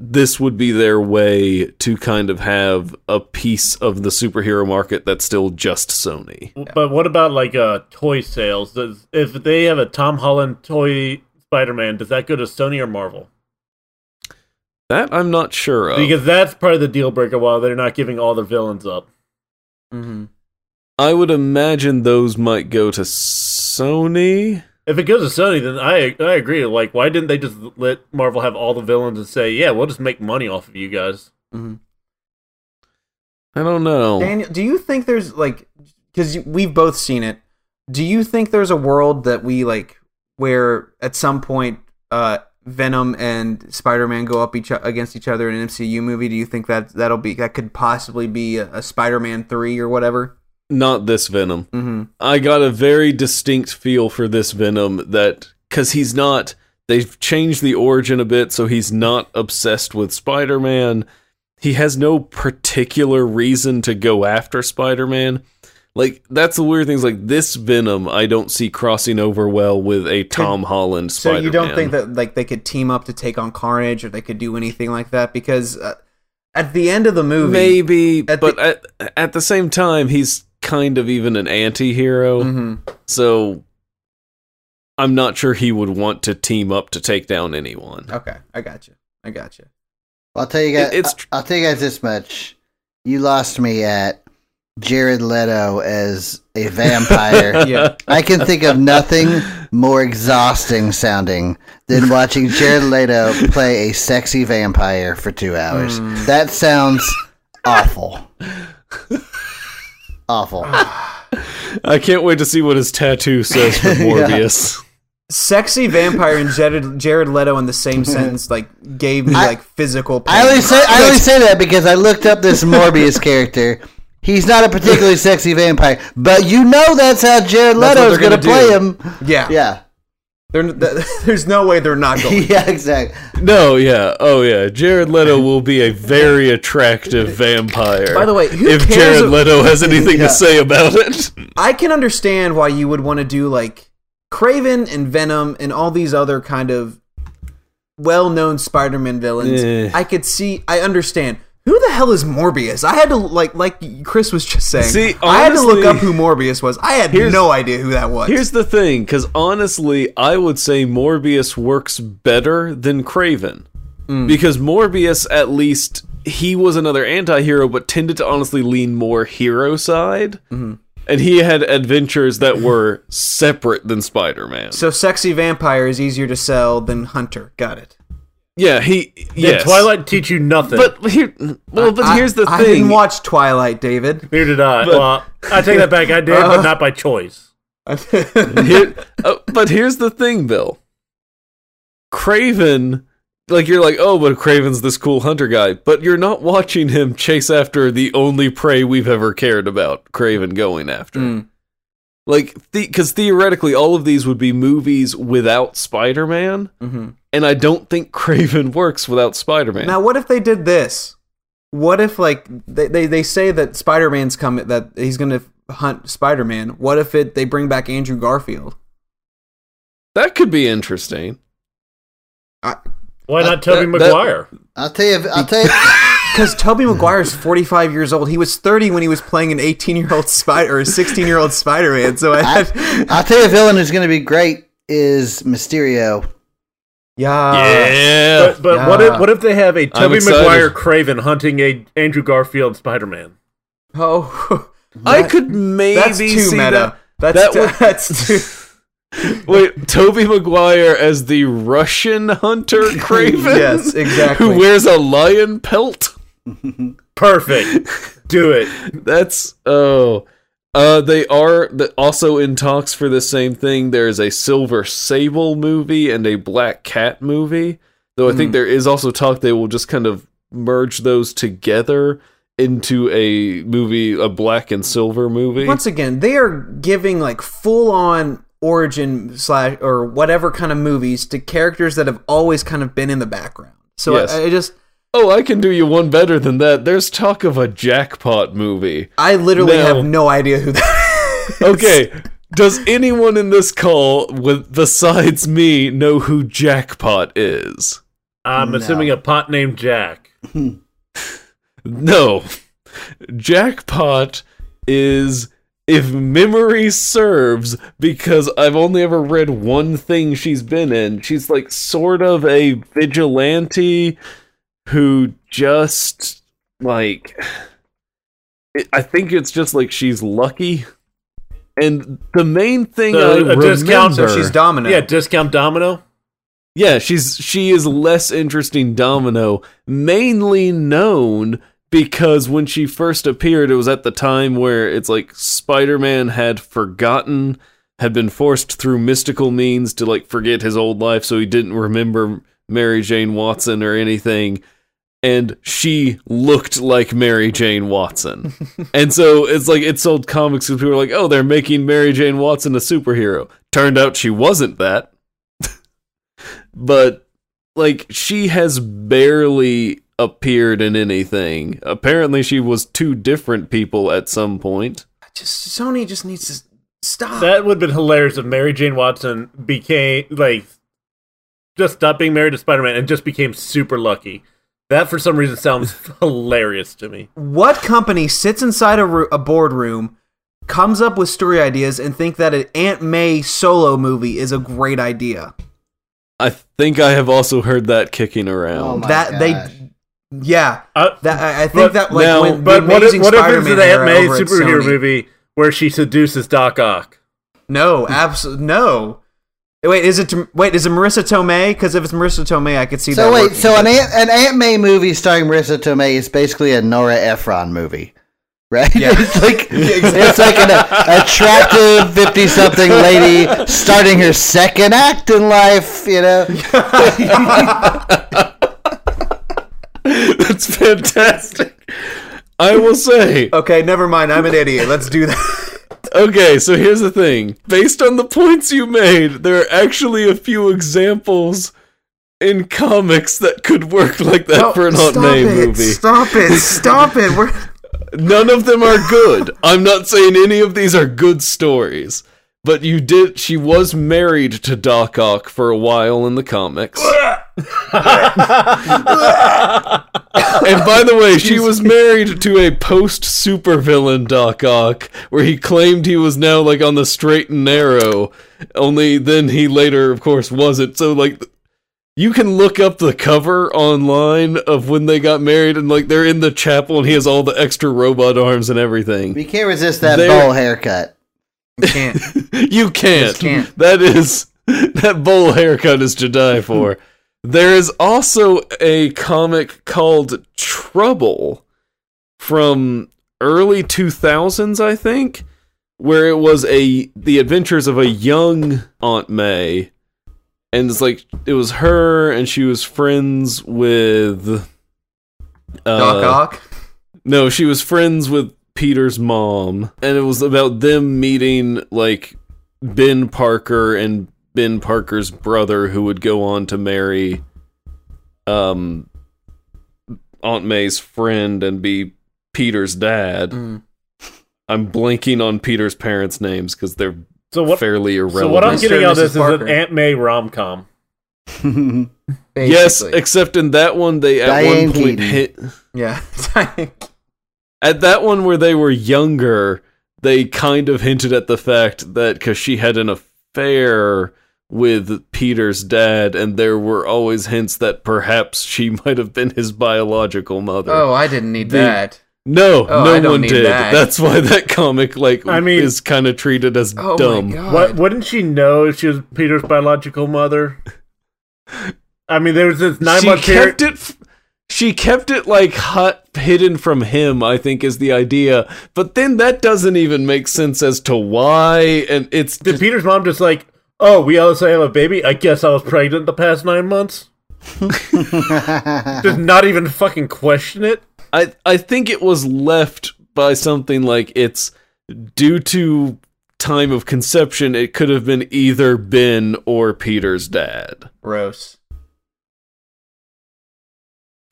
S2: this would be their way to kind of have a piece of the superhero market that's still just Sony.
S4: But what about like uh, toy sales? Does, if they have a Tom Holland toy Spider-Man, does that go to Sony or Marvel?
S2: That I'm not sure of.
S4: Because that's part of the deal breaker. While they're not giving all their villains up.
S1: Mm-hmm.
S2: I would imagine those might go to Sony.
S4: If it goes to Sony, then I I agree. Like, why didn't they just let Marvel have all the villains and say, "Yeah, we'll just make money off of you guys"?
S1: Mm-hmm.
S2: I don't know.
S1: Daniel, do you think there's like because we've both seen it? Do you think there's a world that we like where at some point uh, Venom and Spider-Man go up each against each other in an MCU movie? Do you think that that'll be that could possibly be a, a Spider-Man three or whatever?
S2: Not this Venom.
S1: Mm-hmm.
S2: I got a very distinct feel for this Venom that because he's not. They've changed the origin a bit, so he's not obsessed with Spider Man. He has no particular reason to go after Spider Man. Like that's the weird things. Like this Venom, I don't see crossing over well with a Tom Holland
S1: So
S2: Spider.
S1: you don't think that like they could team up to take on Carnage or they could do anything like that? Because uh, at the end of the movie,
S2: maybe,
S1: At
S2: but at at the same time, he's kind of even an anti-hero.
S1: Mhm.
S2: So I'm not sure he would want to team up to take down anyone.
S1: Okay, I got you. I got you.
S3: I'll tell you guys.
S2: It- it's tr-
S3: I'll tell you guys this much. You lost me at Jared Leto as a vampire,
S1: Yeah.
S3: I can think of nothing more exhausting sounding than watching Jared Leto play a sexy vampire for two hours.
S1: Hmm.
S3: That sounds awful. awful.
S2: I can't wait to see what his tattoo says for Morbius.
S1: Sexy vampire and Jared, Jared Leto in the same sentence like gave me
S3: I-
S1: like physical pain.
S3: I only say I only say that because I looked up this Morbius character. He's not a particularly sexy vampire, but you know that's how Jared Leto
S1: is
S3: going to play him.
S1: yeah,
S3: Yeah.
S1: They're, there's no way they're not going.
S3: Yeah, exactly.
S2: No, yeah, oh yeah. Jared Leto will be a very attractive vampire.
S1: By the way, who
S2: if
S1: cares
S2: Jared
S1: if-
S2: Leto has anything
S3: Yeah.
S2: to say about it,
S1: I can understand why you would want to do like Kraven and Venom and all these other kind of well-known Spider-Man villains.
S2: Eh.
S1: I could see. I understand. Who the hell is Morbius? I had to like like Chris was just saying.
S2: See,
S1: I had to look up who Morbius was. I had no idea who that was.
S2: here's the thing: because honestly, I would say Morbius works better than Kraven,
S1: Hmm.
S2: because Morbius, at least, he was another anti-hero, but tended to honestly lean more hero side.
S1: Mm-hmm.
S2: And he had adventures that were separate than Spider-Man.
S1: so sexy vampire is easier to sell than Hunter. Got it.
S2: Yeah, he
S4: Did
S2: yes.
S4: Twilight teach you nothing?
S2: But here, well, but
S1: I-
S2: here's the
S1: I
S2: thing.
S1: I didn't watch Twilight, David.
S4: Neither did I.
S2: But-
S4: well, I take that back. I did,
S1: Uh,
S4: but not by choice.
S2: Here- uh, but here's the thing, Bill. Kraven, like you're like, oh, but Kraven's this cool hunter guy, but you're not watching him chase after the only prey we've ever cared about. Kraven going after,
S1: Mm.
S2: like, because theoretically, all of these would be movies without Spider-Man,
S1: Mhm.
S2: And I don't think Kraven works without Spider-Man.
S1: Now, what if they did this? What if, like, they, they, they say that Spider Man's coming, that he's going to hunt Spider Man? What if it they bring back Andrew Garfield?
S2: that could be interesting.
S4: Why not Tobey
S2: that- that-
S4: Maguire?
S3: I'll tell you. I'll tell you.
S1: Because Toby Tobey is 45 years old. He was 30 when he was playing an 18 year old Spider or a 16 year old Spider Man. So I had,
S3: I'll tell you a villain who's going to be great is Mysterio.
S1: Yeah.
S2: yeah,
S4: But, but
S1: Yeah.
S4: what if what if they have a Tobey
S2: excited.
S4: Maguire Kraven hunting a Andrew Garfield Spider Man?
S1: Oh,
S2: I could maybe
S1: that's too
S2: see
S1: meta.
S2: that.
S1: That's
S2: that
S1: too,
S2: would-
S1: that's too.
S2: Wait, Tobey Maguire as the Russian hunter Kraven?
S1: Yes, exactly.
S2: Who wears a lion pelt?
S4: Perfect. Do it.
S2: That's oh. Uh, they are also in talks for the same thing. There is a Silver Sable movie and a Black Cat movie. Though I think there is also talk they will just kind of merge those together into a movie, a black and silver movie.
S1: Once again, they are giving like full on origin slash or whatever kind of movies to characters that have always kind of been in the background. So
S2: Yes.
S1: I, I just
S2: oh, I can do you one better than that. There's talk of a jackpot movie.
S1: I literally
S2: No.
S1: have no idea who that is.
S2: Okay. Does anyone in this call, with besides me, know who Jackpot is?
S4: I'm
S3: No.
S4: assuming a pot named Jack.
S2: No. Jackpot is, if memory serves, because I've only ever read one thing she's been in. She's like sort of a vigilante who just, like. it- I think it's just like she's lucky. And the main thing
S4: So,
S2: I
S4: a
S2: remember,
S4: discount,
S1: So she's Domino.
S4: Yeah, discount Domino.
S2: Yeah, she's she is less interesting Domino, mainly known because when she first appeared, it was at the time where it's like Spider-Man had forgotten, had been forced through mystical means to like forget his old life, so he didn't remember Mary Jane Watson or anything. And she looked like Mary Jane Watson. and so it's like it sold comics because people were like, oh, they're making Mary Jane Watson a superhero. Turned out she wasn't that but like she has barely appeared in anything. Apparently, she was two different people at some point.
S1: Just Sony just needs to stop.
S4: That would have been hilarious if Mary Jane Watson became like just stopped being married to Spider Man and just became super lucky. That for some reason sounds hilarious to me.
S1: what company sits inside a, ro- a boardroom, comes up with story ideas, and think that an Aunt May solo movie is a great idea?
S2: I think I have also heard that kicking around.
S3: Oh my
S1: that
S3: gosh.
S1: they Yeah,
S4: Uh,
S1: that I, I think
S4: But-
S1: that like
S2: now-
S1: when
S4: but
S1: the
S4: what if,
S1: Amazing
S4: what if it's
S1: Spider-Man
S4: an
S1: era
S4: Aunt May superhero movie where she seduces Doc Ock?
S1: No, absolutely no. Wait, is it wait? Is it Marisa Tomei? Because if it's Marisa Tomei, I could see
S3: So
S1: that.
S3: wait,
S1: working,
S3: so an Aunt, an Aunt May movie starring Marisa Tomei is basically a Nora Ephron movie, right?
S1: Yeah.
S3: it's like it's like an attractive fifty-something lady starting her second act in life. You know,
S2: That's fantastic. I will say,
S1: okay, never mind. I'm an idiot. Let's do that.
S2: Okay, so here's the thing. Based on the points you made, there are actually a few examples in comics that could work like that
S1: No,
S2: for an Aunt
S1: stop
S2: May
S1: it,
S2: movie.
S1: Stop it! Stop it! We're
S2: None of them are good. I'm not saying any of these are good stories. But you did she was married to Doc Ock for a while in the comics. and by the way, she was married to a post supervillain Doc Ock, where he claimed he was now like on the straight and narrow. Only then he later, of course, wasn't. So like you can look up the cover online of when they got married, and like they're in the chapel, and he has all the extra robot arms and everything.
S3: you can't resist that
S2: There-
S3: bowl haircut.
S1: can't.
S2: You can't.
S1: Can't.
S2: That is that bowl haircut is to die for. there is also a comic called Trouble from early 2000s, I think, where it was a the adventures of a young Aunt May, and it's like it was her, and she was friends with uh,
S1: Doc Ock.
S2: no, she was friends with Peter's mom, and it was about them meeting like Ben Parker and Ben Parker's brother, who would go on to marry um Aunt May's friend and be Peter's dad.
S1: Mm.
S2: I'm blanking on Peter's parents' names because they're
S4: So what?
S2: fairly irrelevant.
S4: So what I'm getting
S1: and
S4: out of
S1: Mrs.
S4: this is
S1: Parker.
S4: an Aunt May rom com.
S2: yes, except in that one they at
S3: Diane
S2: one point
S3: Keaton.
S2: hit
S1: yeah.
S2: at that one where they were younger, they kind of hinted at the fact that because she had an affair with Peter's dad, and there were always hints that perhaps she might have been his biological mother.
S1: oh, I didn't need
S2: The-
S1: that.
S2: no,
S1: oh,
S2: no one did.
S1: that.
S2: That's why that comic, like,
S4: I mean-
S2: is kind of treated as
S1: Oh
S2: dumb.
S4: What? Wouldn't she know if she was Peter's biological mother? I mean, there was this nine
S2: she
S4: month period.
S2: it. f- She kept it like hot, hidden from him. I think is the idea, but then that doesn't even make sense as to why. And it's
S4: Did Peter's mom just like, oh, we also have a baby? I guess I was pregnant the past nine months. Just not even fucking question it.
S2: I I think it was left by something like it's due to time of conception. It could have been either Ben or Peter's dad.
S1: Gross.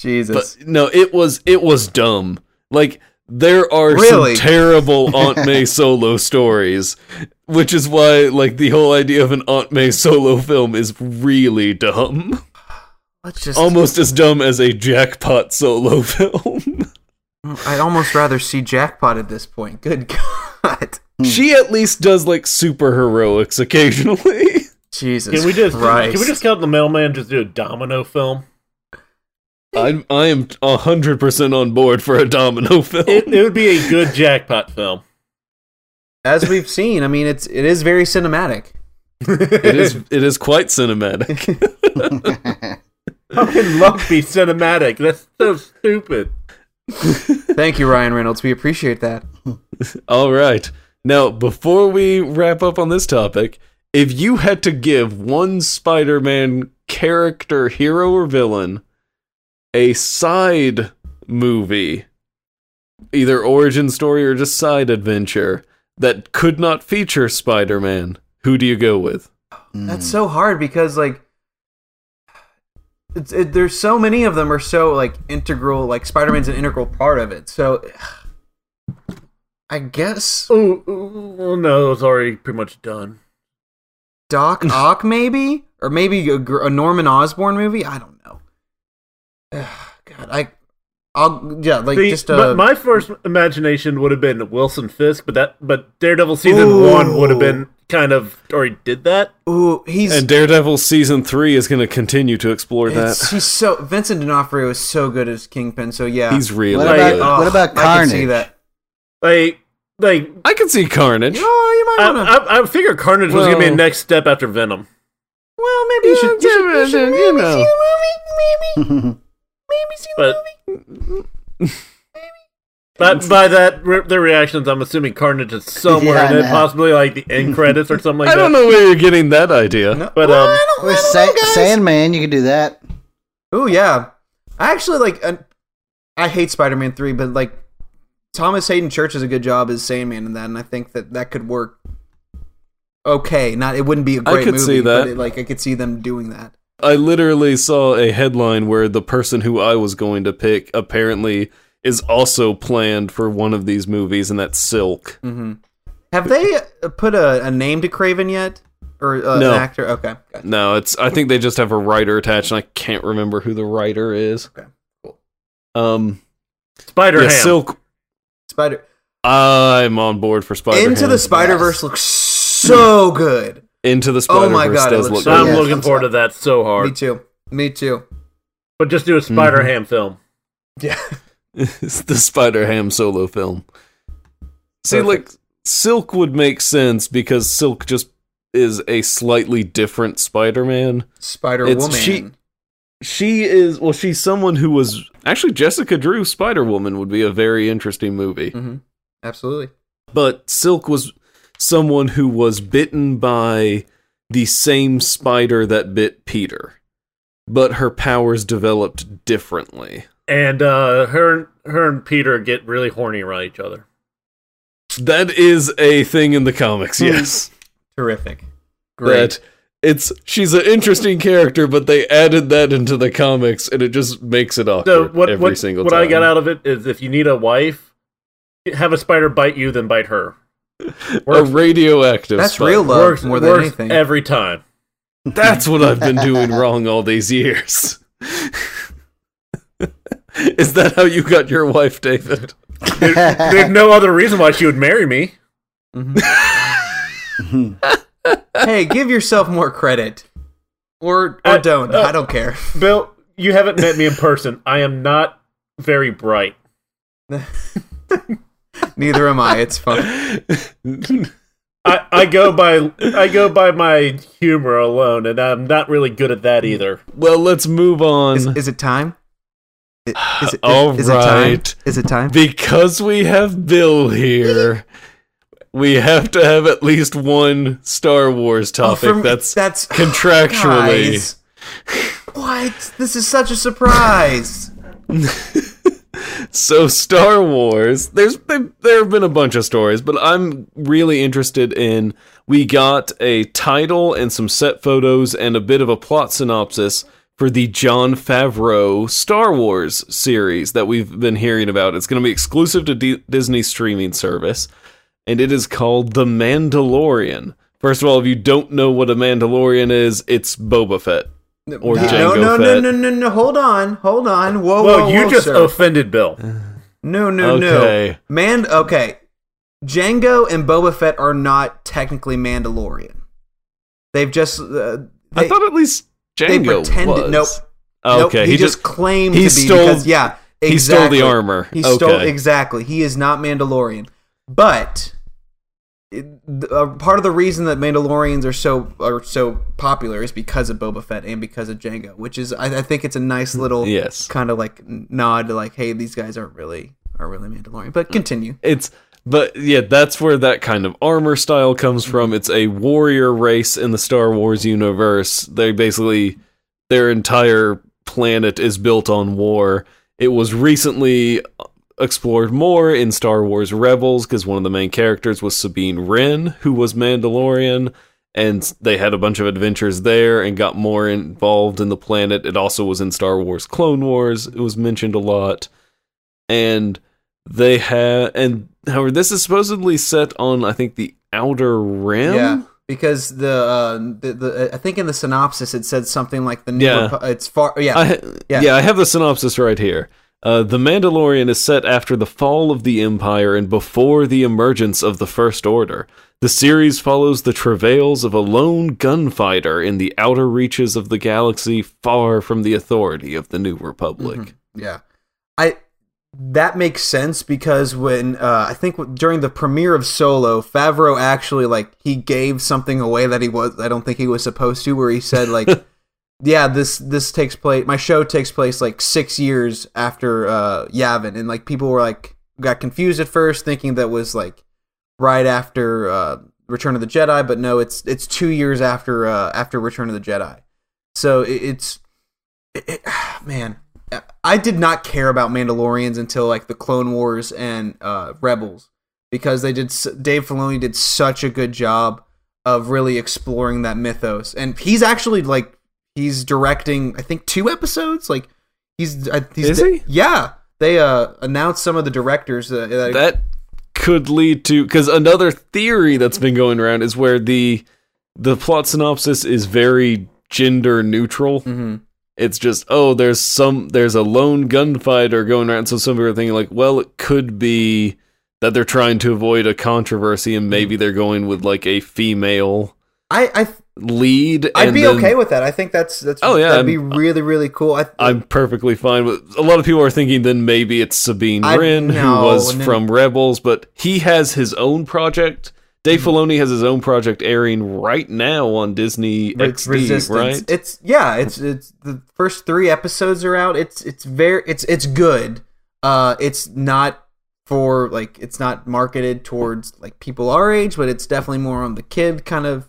S1: Jesus.
S2: But no, it was it was dumb. Like there are
S1: Really?
S2: some terrible Aunt May solo stories, which is why like the whole idea of an Aunt May solo film is really dumb.
S1: Let's just.
S2: Almost as dumb as a jackpot solo film.
S1: I'd almost rather see Jackpot at this point. Good God.
S2: she at least does like super heroics occasionally.
S1: Jesus.
S4: Can we just
S1: Christ.
S4: can we just count the mailman just do a domino film?
S2: I'm I am hundred percent on board for a domino film.
S4: It, it would be a good jackpot film.
S1: As we've seen, I mean, it's it is very cinematic.
S2: it is it is quite cinematic.
S4: How can luck be cinematic? That's so stupid.
S1: Thank you, Ryan Reynolds. We appreciate that.
S2: All right. Now, before we wrap up on this topic, if you had to give one Spider-Man character, hero or villain, a side movie, either origin story or just side adventure that could not feature Spider-Man, who do you go with?
S1: That's so hard because like it's it, there's so many of them are so like integral like Spider-Man's an integral part of it. So I guess
S4: Oh, oh no, it's already pretty much done.
S1: Doc Ock maybe or maybe a, a Norman Osborn movie. I don't know. God, I I'll yeah like
S4: See,
S1: just uh,
S4: but my first imagination would have been Wilson Fisk, but that but Daredevil season
S1: Ooh.
S4: one would have been kind of already did that.
S1: Ooh, he's
S2: And Daredevil season three is going to continue to explore that.
S1: he's so Vincent D'Onofrio is so good as Kingpin. So yeah,
S2: He's really
S3: What about
S2: good.
S1: Oh,
S3: what about
S1: I can see
S3: Carnage?
S1: that.
S4: Like, like
S2: I can see Carnage.
S1: Oh, you
S4: I,
S1: might want to.
S4: I, I figured Carnage was gonna be a next step after Venom.
S1: Well, maybe you should. You should, you should
S2: you
S1: maybe
S2: know.
S1: see the movie. Maybe, maybe see the
S4: But-
S1: movie.
S4: But by that, re- their reactions, I'm assuming Carnage is somewhere
S3: Yeah,
S4: in it,
S3: I
S4: possibly like the end credits or something like
S2: I
S4: that.
S2: I don't know where you're getting that idea.
S1: No,
S4: But,
S1: well,
S4: um,
S1: I don't,
S3: Or
S1: I don't
S3: Sa-
S1: know, guys.
S3: Sandman, you could do that.
S1: Oh yeah, I actually like. Uh, I hate Spider-Man three, but like Thomas Haden Church does a good job as Sandman in that, and I think that that could work. Okay, not it wouldn't be a great I
S2: could
S1: movie,
S2: see that.
S1: but it, like I could see them doing that.
S2: I literally saw a headline where the person who I was going to pick apparently is also planned for one of these movies, and that's Silk.
S1: hmm Have they uh, put a, a name to Kraven yet, or uh,
S2: No.
S1: an actor? Okay, gotcha.
S2: No, it's. I think they just have a writer attached, and I can't remember who the writer is.
S1: Okay, cool.
S2: Um,
S4: Spider
S2: yeah,
S4: Ham.
S2: Silk.
S1: Spider
S2: I'm on board for Spider.
S1: Into the Spider Verse looks so good.
S2: Into the
S1: Oh
S2: Spider
S1: my
S2: Verse
S1: God, it
S2: does
S1: looks
S2: look
S1: so
S4: I'm
S2: good.
S1: Yeah,
S4: looking
S1: I'm
S4: forward
S1: sorry.
S4: to that so hard.
S1: Me too. Me too.
S4: But just do a Spider Ham film.
S1: Yeah.
S2: it's the Spider Ham solo film. See,
S1: Perfect.
S2: like Silk would make sense because Silk just is a slightly different Spider-Man.
S1: Spider Woman.
S2: she- She is well, she's someone who was actually Jessica Drew Spider Woman would be a very interesting movie.
S1: hmm Absolutely.
S2: But Silk was someone who was bitten by the same spider that bit Peter, but her powers developed differently.
S4: And uh, her, her and Peter get really horny around each other.
S2: That is a thing in the comics, yes.
S1: Terrific. Great.
S2: that it's she's an interesting character, but they added that into the comics, and it just makes it awkward
S4: So what
S2: every
S4: what,
S2: single
S4: what
S2: time.
S4: I got out of it is if you need a wife, have a spider bite you, then bite her.
S2: A radioactive.
S1: That's
S2: spider.
S1: real love
S4: works,
S1: more than
S4: works
S1: anything.
S4: every time.
S2: That's what I've been doing wrong all these years. Is that how you got your wife, David?
S4: There's no other reason why she would marry me.
S1: hey, give yourself more credit. Or or
S4: Uh,
S1: don't.
S4: uh,
S1: I don't care.
S4: Bill, you haven't met me in person. I am not very bright.
S1: Neither am I. It's fun.
S4: I, I go by I go by my humor alone, and I'm not really good at that either.
S2: well, let's move on.
S1: Is, is it time? I- Is, it, is,
S2: All
S1: is it time? Is it time?
S2: because we have Bill here, we have to have at least one Star Wars
S1: Oh,
S2: topic
S1: for me-
S2: that's
S1: that's
S2: contractually.
S1: Guys. What? This is such a surprise.
S2: So Star Wars, there's there, have been a bunch of stories, but I'm really interested in we got a title and some set photos and a bit of a plot synopsis for the Jon Favreau Star Wars series that we've been hearing about. It's going to be exclusive to D- Disney's streaming service and it is called The Mandalorian. First of all, if you don't know what a Mandalorian is, it's Boba Fett. Or
S1: no,
S2: Jango
S1: no, no,
S2: Fett.
S1: no, no, no. Hold on, hold on. Whoa,
S4: Well,
S1: whoa,
S4: you
S1: whoa,
S4: just
S1: sir.
S4: offended Bill.
S1: no, no,
S2: Okay.
S1: no. Man, okay. Jango and Boba Fett are not technically Mandalorian. They've just. Uh,
S2: I thought at least
S1: they
S2: Jango
S1: pretended.
S2: was.
S1: Nope.
S2: Okay,
S1: Nope, he, just, claimed
S2: he
S1: to be
S2: stole-
S1: because yeah, exactly.
S2: he stole the armor.
S1: He stole exactly. He is not Mandalorian, but it, uh, part of the reason that Mandalorians are so are so popular is because of Boba Fett and because of Jango, which is I, I think it's a nice mm, little
S2: Yes.
S1: kind of like nod to like, hey, these guys aren't really are really Mandalorian. But mm. continue.
S2: It's but yeah, that's where that kind of armor style comes mm-hmm. from. It's a warrior race in the Star Wars universe. They basically their entire planet is built on war. It was recently explored more in Star Wars Rebels because one of the main characters was Sabine Wren, who was Mandalorian, and they had a bunch of adventures there and got more involved in the planet. It also was in Star Wars Clone Wars. It was mentioned a lot. And they have and however this is supposedly set on I think the outer rim.
S1: Yeah, because the uh, the, the I think in the synopsis it said something like the new
S2: Yeah.
S1: Repu- it's far yeah
S2: I,
S1: Yeah.
S2: yeah. I have the synopsis right here. Uh, the Mandalorian is set after the fall of the Empire and before the emergence of the First Order. The series follows the travails of a lone gunfighter in the outer reaches of the galaxy, far from the authority of the New Republic.
S1: Yeah, I that makes sense because when uh, I think during the premiere of Solo, Favreau actually like he gave something away that he was I don't think he was supposed to, where he said like, "Yeah, this this takes place. My show takes place like six years after uh, Yavin," and like people were like got confused at first, thinking that was like right after uh, Return of the Jedi, but no, it's it's two years after uh, after Return of the Jedi. So it, it's it, it, man, I did not care about Mandalorians until like the Clone Wars and uh, Rebels because they did Dave Filoni did such a good job of really exploring that mythos, and he's actually like he's directing I think two episodes. Like he's, uh, he's
S2: Is he?
S1: Yeah, they uh, announced some of the directors. Uh, that,
S2: That could lead to because another theory that's been going around is where the the plot synopsis is very gender neutral.
S1: Mhm.
S2: It's just oh, there's some there's a lone gunfighter going around, so some people are thinking like, well, it could be that they're trying to avoid a controversy and maybe they're going with like a female
S1: I I
S2: lead.
S1: I'd be
S2: then-
S1: okay with that. I think that's that's
S2: Oh, yeah,
S1: that'd be
S2: I'm-
S1: really really cool. I,
S2: I'm perfectly fine with. A lot of people are thinking then maybe it's Sabine
S1: I-
S2: Wren
S1: no,
S2: who was
S1: then-
S2: from Rebels, but he has his own project. Dave
S1: Mm-hmm.
S2: Filoni has his own project airing right now on Disney XD, right?
S1: It's yeah, it's it's the first three episodes are out. It's it's very it's it's good. Uh, it's not for like it's not marketed towards like people our age, but it's definitely more on the kid kind of.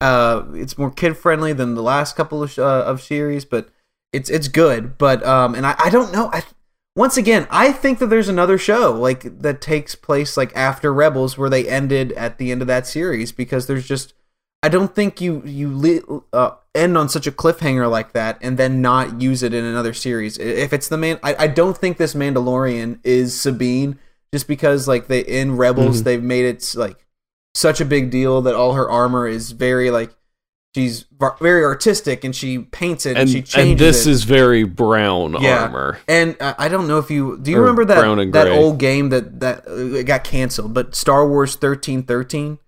S1: Uh, it's more kid friendly than the last couple of uh, of series, but it's it's good. But um, and I I don't know. I once again I think that there's another show like that takes place like after Rebels where they ended at the end of that series because there's just I don't think you you uh, end on such a cliffhanger like that and then not use it in another series. If it's the man, I, I don't think this Mandalorian is Sabine just because like they in Rebels
S2: Mhm.
S1: they've made it like such a big deal that all her armor is very like she's very artistic and she paints it and,
S2: And
S1: she changes
S2: and this
S1: it.
S2: is very brown
S1: Yeah.
S2: armor.
S1: And uh, I don't know if you do you
S2: Or
S1: remember that that old game that that uh, it got canceled, but Star Wars thirteen thirteen.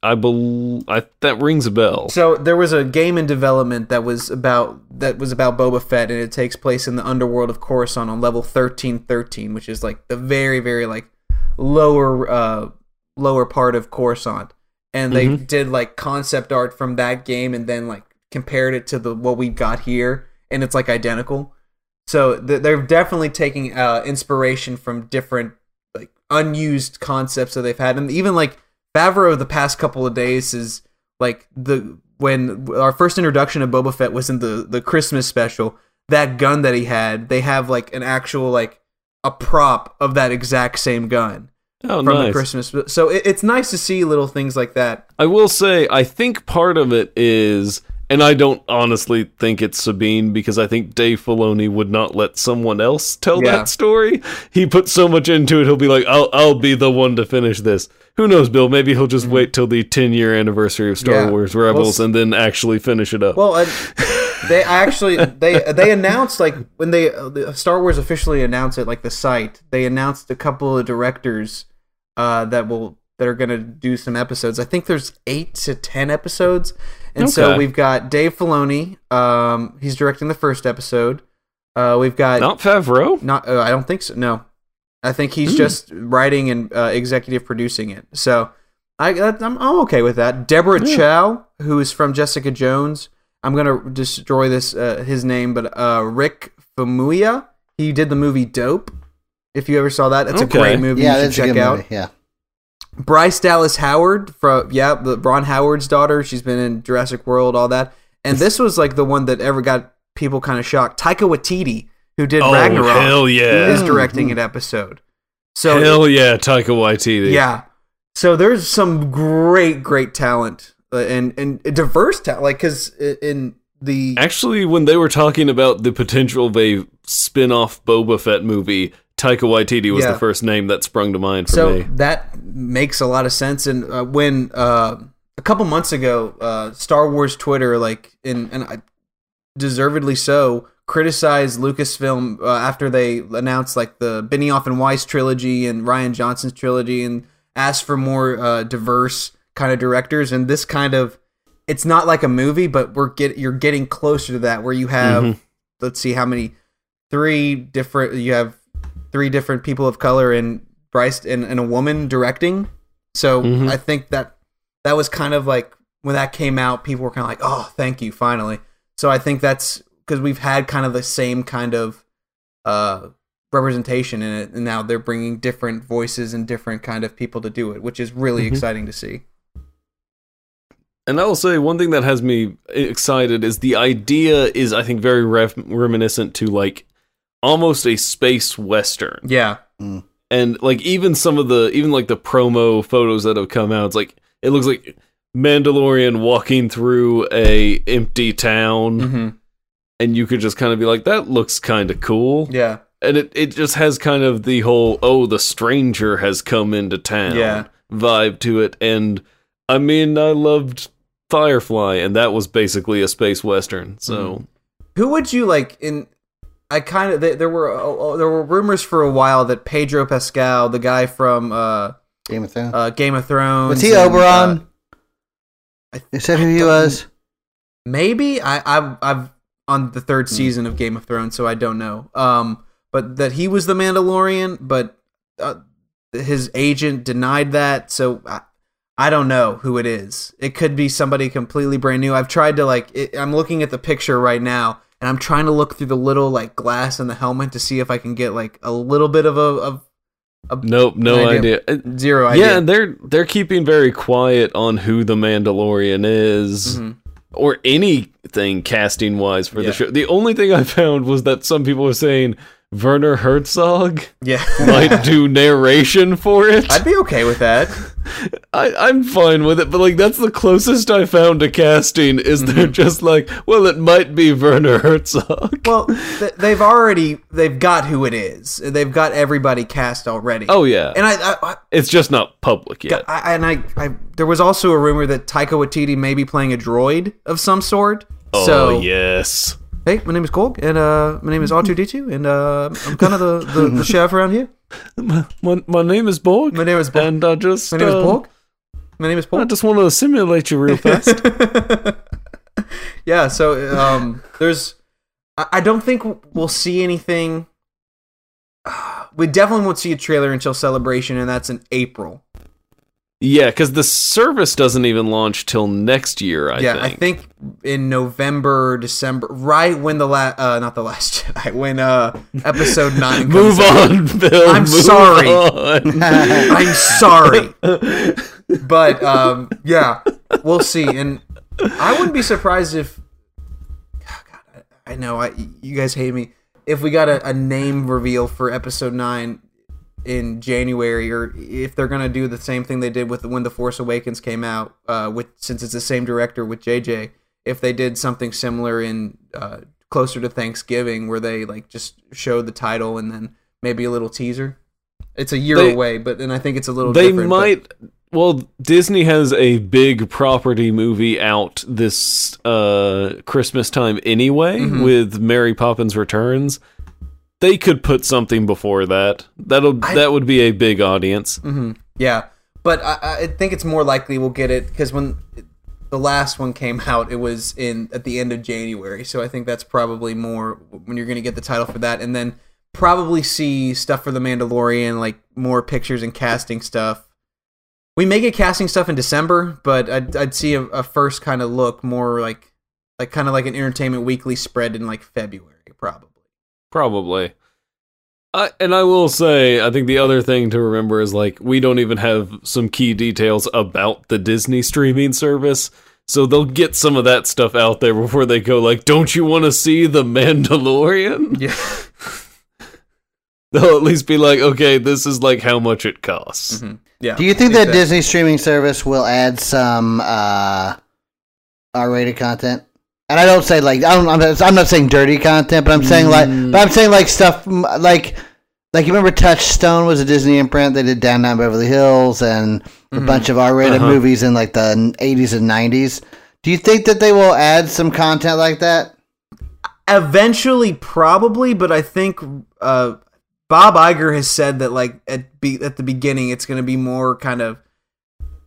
S2: I believe that rings a bell.
S1: So there was a game in development that was about that was about Boba Fett, and it takes place in the underworld of Coruscant on level thirteen thirteen, which is like the very very like lower uh lower part of Coruscant. And they
S2: Mhm.
S1: did like concept art from that game, and then like compared it to the what we got here, and it's like identical. So th- they're definitely taking uh, inspiration from different like unused concepts that they've had, and even like Favreau the past couple of days is like the when our first introduction of Boba Fett was in the the Christmas special. That gun that he had, they have like an actual like a prop of that exact same gun
S2: oh,
S1: from
S2: nice.
S1: the Christmas. So it, it's nice to see little things like that.
S2: I will say, I think part of it is, and I don't honestly think it's Sabine because I think Dave Filoni would not let someone else tell
S1: Yeah.
S2: that story. He put so much into it, he'll be like, "I'll I'll be the one to finish this." Who knows, Bill? Maybe he'll just wait till the 10 year anniversary of Star
S1: Mm-hmm. Yeah.
S2: Wars Rebels
S1: s-
S2: and then actually finish it up.
S1: Well, uh, they actually they they announced like when they uh, the Star Wars officially announced it, like the site, they announced a couple of directors uh, that will that are going to do some episodes. I think there's eight to ten episodes, and so we've got Dave Filoni. Um, he's directing the first episode. Uh, we've got
S2: not Favreau.
S1: not. Uh, I don't think so. No, I think he's
S2: Hmm.
S1: just writing and uh, executive producing it. So I, that, I'm, I'm okay with that. Deborah
S2: Yeah.
S1: Chow, who is from Jessica Jones. I'm gonna destroy this uh, his name, but uh, Rick Famuyiwa. He did the movie Dope. If you ever saw that, it's
S2: Okay.
S1: a great movie.
S3: Yeah,
S1: you should check
S3: good
S1: out.
S3: movie. Yeah.
S1: Bryce Dallas Howard from yeah, the Ron Howard's daughter. She's been in Jurassic World, all that. And this was like the one that ever got people kind of shocked. Taika Waititi, who did
S2: Oh,
S1: Ragnarok,
S2: hell yeah.
S1: is directing an episode. So
S2: hell yeah, Taika Waititi.
S1: yeah, so there's some great, great talent uh, and and diverse talent. Like because in the
S2: Actually, when they were talking about the potential of a spin off Boba Fett movie, Taika Waititi was
S1: Yeah.
S2: the first name that sprung to mind for
S1: so
S2: me.
S1: that makes a lot of sense. And uh, when uh, a couple months ago, uh, Star Wars Twitter, like in and I, deservedly so, criticized Lucasfilm uh, after they announced like the Benioff and Weiss trilogy and Rian Johnson's trilogy, and asked for more uh, diverse kind of directors. And this kind of it's not like a movie, but we're get you're getting closer to that where you have
S2: Mhm.
S1: let's see how many three different you have three different people of color and Bryce and, and a woman directing. So
S2: Mhm.
S1: I think that that was kind of like when that came out, people were kind of like, "Oh, thank you, finally." So I think that's because we've had kind of the same kind of uh, representation in it, and now they're bringing different voices and different kind of people to do it, which is really
S2: Mhm.
S1: exciting to see.
S2: And I will say one thing that has me excited is the idea is I think very ref- reminiscent to like almost a space western.
S1: Yeah,
S2: And like even some of the even like the promo photos that have come out it's like it looks like Mandalorian walking through a empty town
S1: hmm
S2: and you could just kind of be like that looks kind of cool.
S1: yeah,
S2: And it it just has kind of the whole oh the stranger has come into town
S1: Yeah.
S2: vibe to it and I mean I loved Firefly and that was basically a space western. So
S1: Who would you like in? I kind of there, were uh, there were rumors for a while that Pedro Pascal, the guy from uh,
S3: Game of Thrones.
S1: uh, Game of Thrones,
S3: was he
S1: and,
S3: Oberyn?
S1: uh,
S3: Is that who he was?
S1: maybe I I've, I've on the third season of Game of Thrones, so I don't know. Um, but that he was the Mandalorian, but uh, his agent denied that, so I, I don't know who it is. It could be somebody completely brand new. I've tried to like. It, I'm looking at the picture right now, and I'm trying to look through the little like glass in the helmet to see if I can get like a little bit of a of
S2: nope, no idea.
S1: idea.
S2: Uh,
S1: zero idea.
S2: Yeah, they're they're keeping very quiet on who the Mandalorian is
S1: Mhm.
S2: or anything casting wise for
S1: Yeah.
S2: the show. The only thing I found was that some people were saying Werner Herzog
S1: yeah.
S2: might do narration for it.
S1: I'd be okay with that.
S2: I, I'm fine with it, but like that's the closest I found to casting is they're
S1: Mm-hmm.
S2: just like, well, it might be Werner Herzog.
S1: Well, th- they've already they've got who it is. They've got everybody cast already.
S2: Oh yeah,
S1: and I, I, I
S2: it's just not public yet.
S1: I, and I, I, there was also a rumor that Taika Waititi may be playing a droid of some sort.
S2: oh
S1: so,
S2: yes,
S1: hey, my name is Kolk, and uh, my name is R2D2, and uh, I'm kind of the, the, the chef around here.
S2: my, my, my name is Borg,
S1: My name is Borg.
S2: and I just
S1: My name is
S2: um,
S1: Polk. My name is
S2: Borg.
S1: I
S2: just want to simulate you real fast.
S1: yeah, so um, there's. I, I don't think we'll see anything. We definitely won't see a trailer until Celebration, and that's in April.
S2: Yeah, because the service doesn't even launch till next year. I
S1: yeah,
S2: think.
S1: I think in November, December, right when the last, uh, not the last Jedi, when uh, episode nine.
S2: Move
S1: out.
S2: on, Bill.
S1: I'm
S2: move
S1: sorry.
S2: on.
S1: I'm sorry, but um, yeah, we'll see. And I wouldn't be surprised if. oh, God, I, I know I, you guys hate me. If we got a, a name reveal for episode nine in January, or if they're gonna do the same thing they did with when the Force Awakens came out, uh, with since it's the same director with JJ, if they did something similar in uh, closer to Thanksgiving, where they like just showed the title and then maybe a little teaser. It's a year
S2: They-
S1: away, but then I think it's a little.
S2: they
S1: different, but-
S2: might well disney has a big property movie out this uh christmas time anyway
S1: Mhm.
S2: with mary poppins returns they could put something before that that'll
S1: I-
S2: that would be a big audience
S1: hmm Yeah, but I, I think it's more likely we'll get it because when the last one came out, it was in at the end of January. So I think that's probably more when you're going to get the title for that, and then probably see stuff for the Mandalorian, like more pictures and casting stuff. We may get casting stuff in December, but I'd, I'd see a, a first kind of look more like like kind of like an Entertainment Weekly spread in like February, probably.
S2: Probably I, and I will say, I think the other thing to remember is like we don't even have some key details about the Disney streaming service, so they'll get some of that stuff out there before they go. Like, don't you want to see the Mandalorian?
S1: Yeah.
S2: They'll at least be like, okay, this is like how much it costs.
S1: Mhm. Yeah.
S3: Do you think that. Disney streaming service will add some uh, R-rated content? And I don't say like I don't, I'm, not, I'm not saying dirty content, but I'm saying like, but I'm saying like stuff mm, like like you remember Touchstone was a Disney imprint. They did Down Down Beverly Hills and a bunch of R-rated
S2: Uh-huh.
S3: movies in like the 80s and 90s. Do you think that they will add some content like that?
S1: Eventually, probably, but I think uh, Bob Iger has said that like at be at the beginning, it's going to be more kind of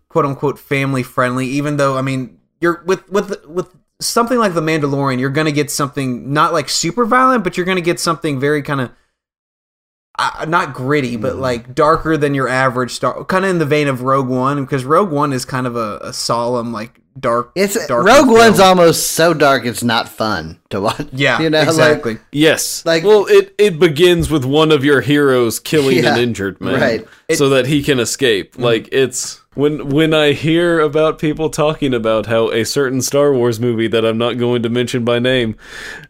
S1: quote unquote family friendly. Even though, I mean, you're with with with something like The Mandalorian, you're going to get something not like super violent, but you're going to get something very kind of uh, not gritty, but like darker than your average Star, kind of in the vein of Rogue One, because Rogue One is kind of a, a solemn, like dark.
S3: It's
S1: darker
S3: Rogue One's almost so dark it's not fun to watch.
S1: yeah,
S3: you know, like-
S1: exactly.
S2: Yes.
S3: Like-
S2: well, it, it begins with one of your heroes killing
S3: Yeah,
S2: an injured man,
S3: right.
S2: so that he can escape. Like it's when when I hear about people talking about how a certain Star Wars movie that I'm not going to mention by name,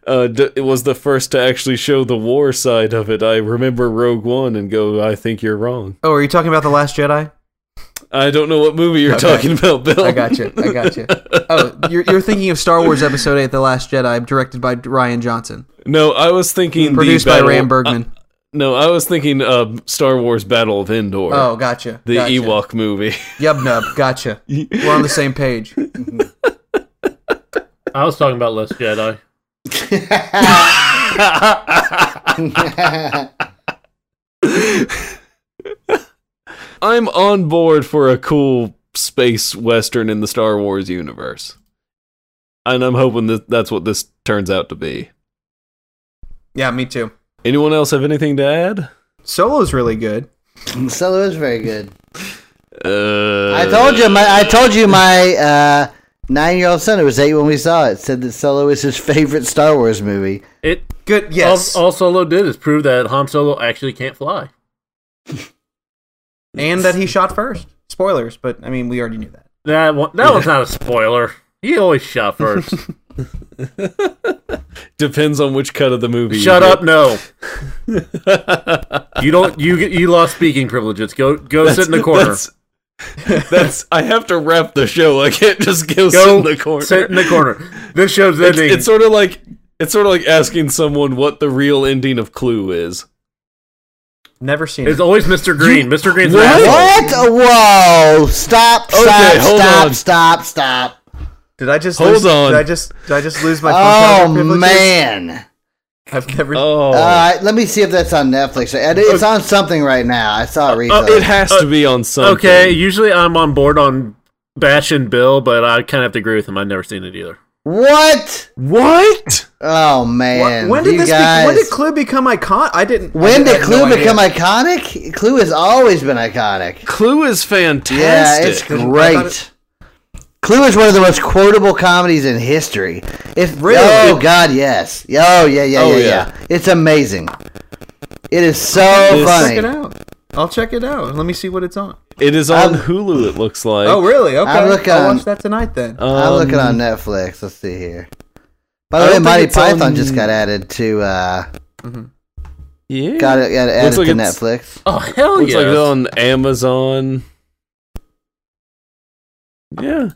S2: uh, d- it was the first to actually show the war side of it. I remember Rogue One and go, I think you're wrong.
S1: Oh, are you talking about the Last Jedi?
S2: I don't know what movie you're
S1: Okay.
S2: talking about, Bill.
S1: I got you. I got you. Oh, you're, you're thinking of Star Wars Episode Eight: The Last Jedi, directed by Rian Johnson,
S2: no, I was thinking
S1: produced by
S2: Battle-
S1: Ram Bergman.
S2: No, I was thinking uh, Star Wars Battle of Endor.
S1: oh, gotcha.
S2: the
S1: gotcha.
S2: Ewok movie.
S1: Yub nub. Gotcha. We're on the same page.
S4: I was talking about Last Jedi.
S2: I'm on board for a cool space western in the Star Wars universe. And I'm hoping that that's what this turns out to be.
S1: Yeah, me too.
S2: Anyone else have anything to add?
S1: Solo's really good.
S3: Solo is very good.
S2: Uh,
S3: I told you my I told you my uh, nine year old son who was eight when we saw it said that Solo is his favorite Star Wars movie.
S4: It
S1: Good. Yes.
S4: all, all Solo did is prove that Han Solo actually can't fly.
S1: and that he shot first. Spoilers, but I mean, we already knew that.
S4: That one, that one's not a spoiler. He always shot first.
S2: Depends on which cut of the movie.
S4: Shut
S2: get.
S4: up, no. You don't. You you lost speaking privileges. Go go sit in the corner.
S2: That's, that's. I have to wrap the show. I can't just go, sit in the corner.
S4: sit in the corner. This show's
S2: It's,
S4: ending.
S2: it's sort of like it's sort of like asking someone what the real ending of Clue is.
S1: Never seen
S4: It's
S1: it.
S4: always Mr. Green. Mr. Green's an
S2: What?
S3: What? Whoa! Stop!
S2: Okay,
S3: Stop!
S2: hold
S3: stop! Stop! Stop!
S1: Did I just
S2: Hold
S1: lose,
S2: on.
S1: Did I just did I just lose my?
S3: Oh
S1: phone
S3: man!
S1: I've never.
S2: Oh,
S3: All right, let me see if that's on Netflix. It's on something right now. I saw it uh, uh, recently.
S2: it has to uh, be on something.
S4: Okay, usually I'm on board on Batch and Bill, but I kind of have to agree with him. I've never seen it either.
S3: what?
S2: What?
S3: Oh
S1: Wh-
S3: man!
S1: when did
S3: you
S1: this?
S3: Guys,
S1: Be, when did Clue become iconic? I didn't.
S3: when
S1: I,
S3: did
S1: I
S3: Clue
S1: no
S3: become
S1: idea.
S3: iconic? Clue has always been iconic.
S2: Clue is fantastic.
S3: Yeah, it's
S1: I thought
S3: great.
S1: It-
S3: Clue is one of the most quotable comedies in history. If
S1: Really?
S3: oh god, yes. Oh yeah, yeah,
S2: Oh,
S3: yeah,
S2: yeah.
S3: yeah. It's amazing. It is so
S2: This-
S3: funny.
S1: Check it out. I'll check it out. Let me see what it's on.
S2: It is on
S3: I'm-
S2: Hulu. It looks like.
S1: Oh, really? Okay.
S3: I'm looking
S1: I'll
S3: on-
S1: watch that tonight then.
S3: I'm looking
S2: Um,
S3: on Netflix. Let's see here. By the way,
S2: don't
S3: Monty Python
S2: on-
S3: just got added to uh mm-hmm.
S2: Yeah.
S3: got it got added
S2: like
S3: to Netflix.
S4: Oh hell
S2: Looks
S4: yeah!
S2: like it's on Amazon. Yeah.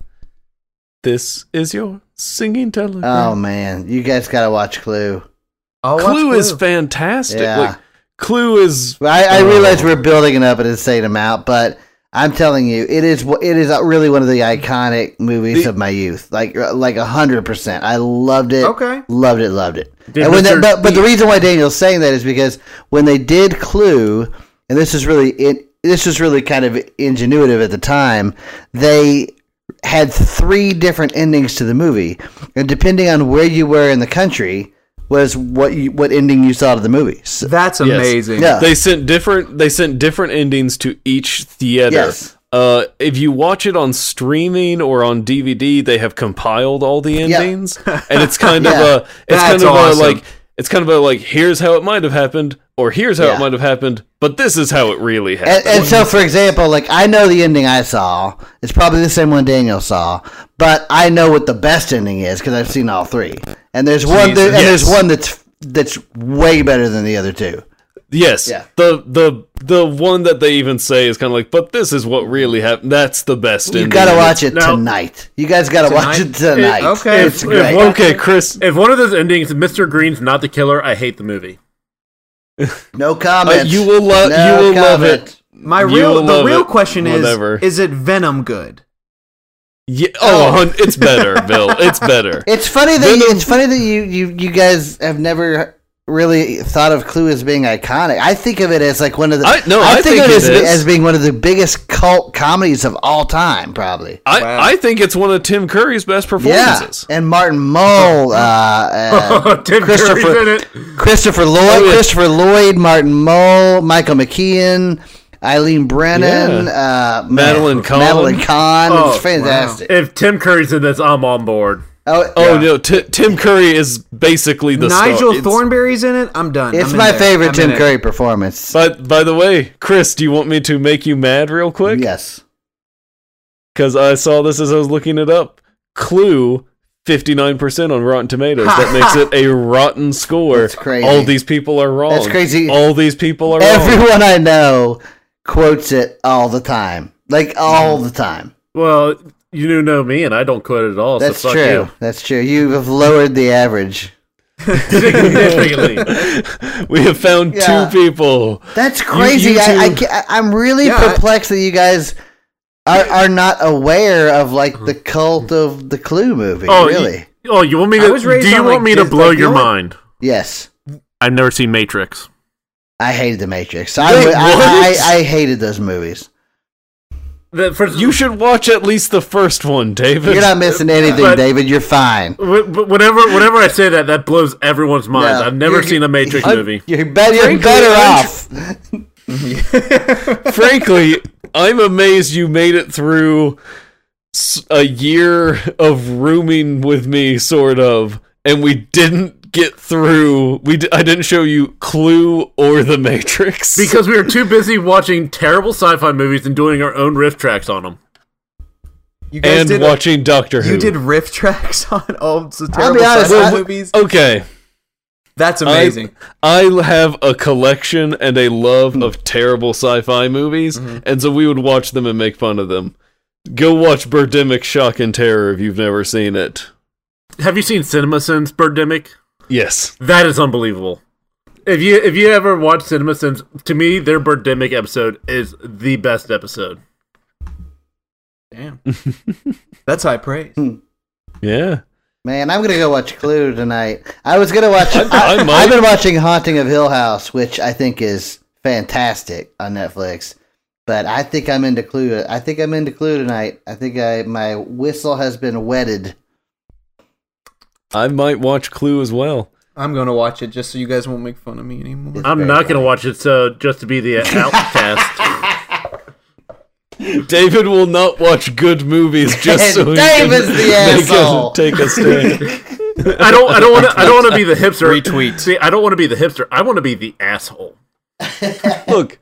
S2: This is your singing telegram.
S3: Oh man, you guys got to watch Clue.
S1: I'll watch
S2: Clue is fantastic.
S3: Yeah.
S2: Like Clue is
S3: I, I
S2: Oh.
S3: realize we're building it up an insane amount, but I'm telling you, it is it is uh, really one of the iconic movies
S2: The-
S3: of my youth. Like uh, like a hundred percent. I loved it.
S1: Okay.
S3: Loved it. Loved it.
S4: Did
S3: and when
S4: Mr.
S3: that, but but the reason why Daniel's saying that is because when they did Clue, and this is really it. This was really kind of ingenuitive at the time. They had three different endings to the movie, and depending on where you were in the country, was what you, what ending you saw to the movie. So,
S1: That's
S2: Yes.
S1: amazing.
S3: yeah.
S2: they sent different they sent different endings to each theater.
S3: Yes.
S2: Uh, if you watch it on streaming or on DVD, they have compiled all the
S3: Yeah.
S2: endings, and it's kind
S3: Yeah.
S2: of a it's
S1: That's
S2: kind of
S1: awesome.
S2: a like it's kind of a like here's how it might have happened or here's how
S3: Yeah.
S2: it might have happened, but this is how it really happened.
S3: And, and so, for example, like I know the ending I saw. It's probably the same one Daniel saw, but I know what the best ending is because I've seen all three. And there's one, there, and there's one that's that's way better than the other two.
S2: Yes.
S3: Yeah.
S2: The the the one that they even say is kind of like, but this is what really happened. That's the best.
S3: You
S2: ending.
S3: got to watch it
S4: Now-
S3: tonight. You guys got to watch it
S1: Tonight?
S3: tonight.
S1: It- okay.
S3: it's
S4: If-
S3: great.
S4: if
S2: Okay, Chris.
S4: If one of those endings, Mr. Green's not the killer, I hate the movie.
S3: no
S2: Uh,
S3: comment.
S2: you will love.
S3: No
S2: you will love it.
S1: My real the real
S2: it.
S1: question is
S2: Whatever.
S1: is it Venom good?
S2: Yeah. Oh, it's better, Bill. It's better.
S3: It's funny that you, it's funny that you, you you guys have never really thought of Clue as being iconic. I think of it as like one of the.
S2: I- no, I think
S3: of it,
S2: it
S3: as, as being one of the biggest cult comedies of all time, probably.
S2: I,
S1: Wow.
S2: I think it's one of Tim Curry's best performances.
S3: Yeah,
S2: performances.
S3: and Martin Mull, uh, uh,
S4: Tim
S3: Christopher-
S4: Curry's in it.
S3: Christopher Lloyd,
S2: Oh, yeah.
S3: Christopher Lloyd, Martin Mull, Michael McKean, Eileen Brennan, uh,
S2: Madeline Kahn.
S3: Madeline Kahn.
S4: Oh,
S3: it's fantastic.
S4: If Tim Curry's in this, I'm on board.
S3: Oh,
S2: Oh
S1: Yeah.
S2: no, T- Tim Curry is basically the star.
S1: Nigel
S2: It's-
S1: Thornberry's in it. I'm done.
S3: it's
S1: I'm
S3: my favorite
S1: I'm
S3: Tim
S1: in it.
S3: Curry performance.
S2: But by the way, Chris, do you want me to make you mad real quick?
S3: yes.
S2: Because I saw this as I was looking it up. Clue, 59% on Rotten Tomatoes. That makes it a rotten score.
S3: That's crazy.
S2: All these people are wrong.
S3: That's crazy.
S2: All these people are wrong.
S3: Everyone I know quotes it all the time. Like all mm. the time.
S4: Well, you know me, and I don't quit it at all.
S3: That's
S4: so fuck
S3: true. That's true. You have lowered the average.
S4: Significantly.
S2: We have found
S3: Yeah.
S2: two people.
S3: That's crazy.
S2: you
S3: I, I,
S2: two-
S3: ca- I'm really
S1: Yeah, I-
S3: perplexed that you guys are, are not aware of like the cult of the Clue movie.
S4: Oh,
S3: really?
S4: You, oh, you want me to? Do you
S1: on,
S4: want
S1: like,
S4: me to blow
S1: like,
S4: your
S1: the
S4: mind?
S3: yes.
S4: I've never seen Matrix.
S3: I hated the Matrix.
S2: Wait,
S3: I,
S2: what?
S3: I, I hated those movies.
S4: The, first,
S2: You should watch at least the first one, David.
S3: You're not missing anything,
S4: But-
S3: David. You're fine.
S4: Wh- wh- Whenever, whenever I say that, that blows everyone's mind.
S3: Yeah.
S4: I've never seen a Matrix
S2: I'm-
S4: movie.
S3: You're, better. you're better off.
S2: Frankly, I'm amazed you made it through a year of rooming with me, sort of, and we didn't get through. We d- I didn't show you Clue or The Matrix
S4: Because we were too busy watching terrible sci-fi movies and doing our own riff tracks on them.
S1: You guys
S2: and
S1: did
S2: watching Doctor Who.
S1: You did riff tracks on all the
S3: I'll be
S1: terrible
S3: honest,
S1: sci-fi
S3: I-
S1: movies.
S2: Okay,
S1: That's amazing.
S2: I have a collection and a love of terrible sci-fi movies, mm-hmm. and so we would watch them and make fun of them. Go watch Birdemic Shock and Terror if you've never seen it.
S4: Have you seen CinemaSins Birdemic?
S2: Yes.
S4: That is unbelievable. If you if you ever watch Cinema CinemaSins, to me their Birdemic episode is the best episode.
S1: Damn. That's high praise. Hmm.
S2: Yeah.
S3: Man, I'm gonna go watch Clue tonight. I was gonna watch.
S2: I, I
S3: I've been watching Haunting of Hill House, which I think is fantastic on Netflix. But I think I'm into Clue. I think I'm into Clue tonight. I think I my whistle has been wetted.
S2: I might watch Clue as well.
S1: I'm gonna watch it just so you guys won't make fun of me anymore.
S4: I'm not going to watch it so just to be the outcast.
S2: David will not watch good movies just so he
S3: David's
S2: can
S3: the
S2: make a- take a stand.
S4: I don't I don't want to I don't want to be the hipster.
S1: Retweet.
S4: See, I don't want to be the hipster. I want to be the asshole.
S2: Look,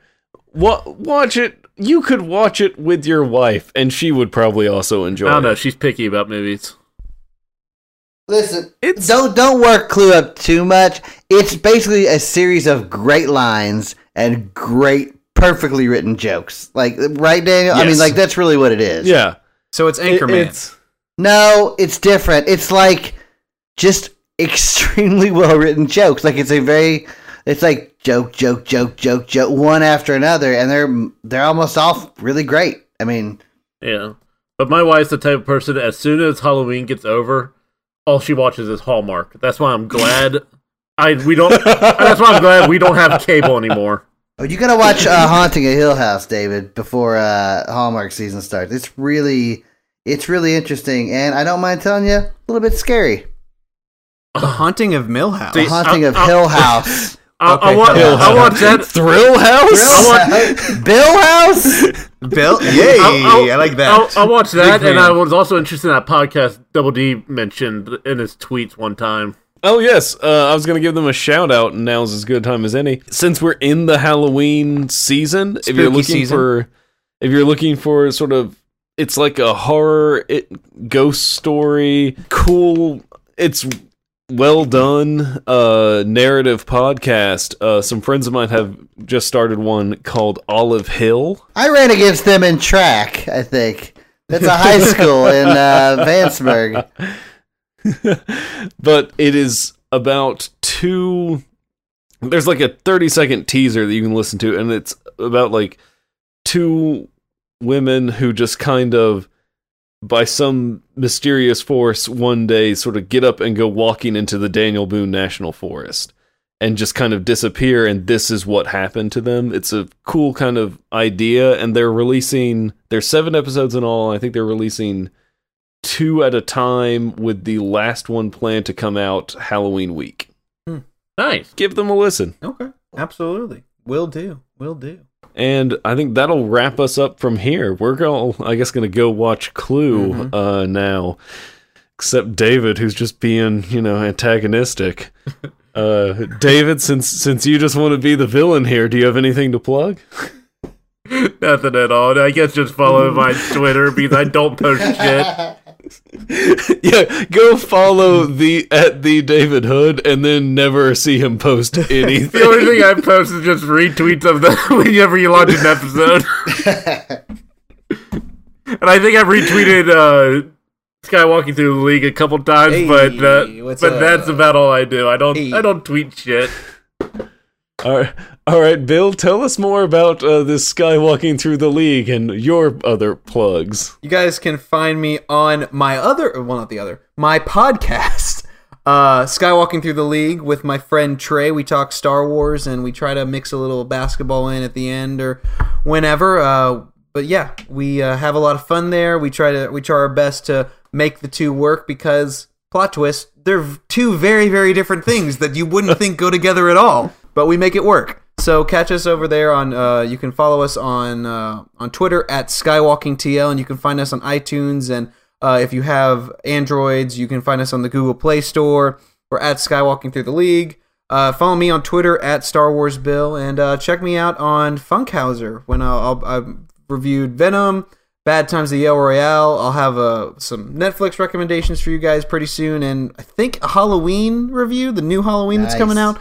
S2: wa- watch it. You could watch it with your wife, and she would probably also enjoy
S4: I don't know. She's picky about movies.
S3: Listen,
S2: It's-
S3: don't don't work Clue up too much. It's basically a series of great lines and great, perfectly written jokes. Like right, Daniel. I mean, like that's really what it is.
S2: Yeah,
S1: So it's
S2: It-
S1: Anchorman.
S2: it's
S3: No, it's different. It's like just extremely well written jokes. Like it's a very it's like joke, joke, joke, joke, joke, one after another, and they're they're almost all really great. I mean,
S4: Yeah. But my wife's the type of person as soon as Halloween gets over, all she watches is Hallmark. That's why I'm glad I we don't that's why I'm glad we don't have cable anymore.
S3: oh, you gotta watch uh, Haunting a Hill House, David, before uh, Hallmark season starts. It's really it's really interesting, and I don't mind telling you, a little bit scary.
S1: the Haunting of Millhouse.
S3: The
S4: See,
S3: Haunting
S4: uh,
S3: of
S4: uh,
S3: Hill House.
S4: I, I want
S1: Hill
S4: I want that
S2: Thrill House.
S3: Bill, Bill House.
S1: Bill. Yay!
S4: I'll-
S1: I like that.
S4: I, I watched that,
S1: Big
S4: and
S1: fan.
S4: I was also interested in that podcast Double D mentioned in his tweets one time.
S2: Oh yes, uh, I was gonna give them a shout out, and now's as good a time as any. Since we're in the Halloween season, if you're looking
S1: season.
S2: for, if you're looking for sort of, it's like a horror it, ghost story, cool. It's well done uh narrative podcast uh some friends of mine have just started one called olive hill
S3: I ran against them in track. I think that's a high school in uh, Vanceburg.
S2: but it is about two there's like a 30 second teaser that you can listen to and it's about like two women who just kind of by some mysterious force one day sort of get up and go walking into the Daniel Boone National Forest and just kind of disappear and this is what happened to them. It's a cool kind of idea and they're releasing there's 7 episodes in all. I think they're releasing two at a time with the last one planned to come out Halloween week. Hmm.
S4: Nice.
S2: Give them a listen.
S1: Okay, absolutely, will do, will do.
S2: And I think that'll wrap us up from here. We're going, I guess, going to go watch Clue
S1: Mhm.
S2: uh, now. Except David, who's just being, you know, antagonistic. Uh, David, since since you just want to be the villain here, do you have anything to plug?
S4: Nothing at all. I guess just follow my Twitter because I don't post shit.
S2: yeah, go follow the at the David Hood, and then never see him post anything.
S4: The only thing I post is just retweets of the whenever you launch an episode. and I think I've retweeted uh, Skywalking through the league a couple times,
S1: Hey,
S4: but uh,
S1: what's
S4: but that's about all I do. I don't
S1: Hey.
S4: I don't tweet shit.
S2: All right, all right, Bill, tell us more about uh, this skywalking through the league and your other plugs.
S1: You guys can find me on my other, well, not the other, my podcast, uh, Skywalking Through the League with my friend Trey. We talk Star Wars and we try to mix a little basketball in at the end or whenever. Uh, but yeah, we uh, have a lot of fun there. We try to we try our best to make the two work because plot twist, they're two very very different things that you wouldn't think go together at all, but we make it work. So catch us over there on. Uh, you can follow us on uh, on Twitter at SkywalkingTL, and you can find us on iTunes. And uh, if you have Androids, you can find us on the Google Play Store or at Skywalking Through the League. Uh, follow me on Twitter at Star Wars Bill, and uh, check me out on Funkhauser when I'll, I'll, I've reviewed Venom, Bad Times at El Royale. I'll have uh, some Netflix recommendations for you guys pretty soon, and I think a Halloween review, the new Halloween that's coming out.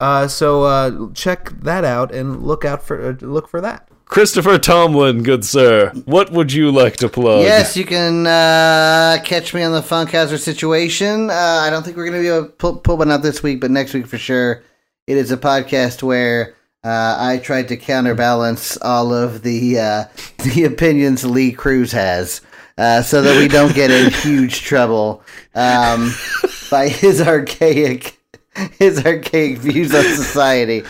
S1: Uh, so uh, check that out and look out for uh, look for that.
S2: Christopher Tomlin, good sir, what would you like to plug?
S3: Yes, you can uh, catch me on the Funkhauser situation. Uh, I don't think we're going to be able to pull, pull one out this week, but next week for sure. It is a podcast where uh, I tried to counterbalance all of the uh, the opinions Lee Cruse has, uh, so that we don't get in huge trouble um, by his archaic his archaic views on society.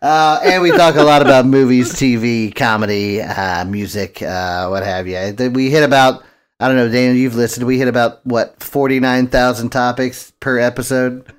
S3: Uh, and we talk a lot about movies, TV, comedy, uh, music, uh, what have you. We hit about, I don't know, Daniel, you've listened. We hit about, what, 49,000 topics per episode?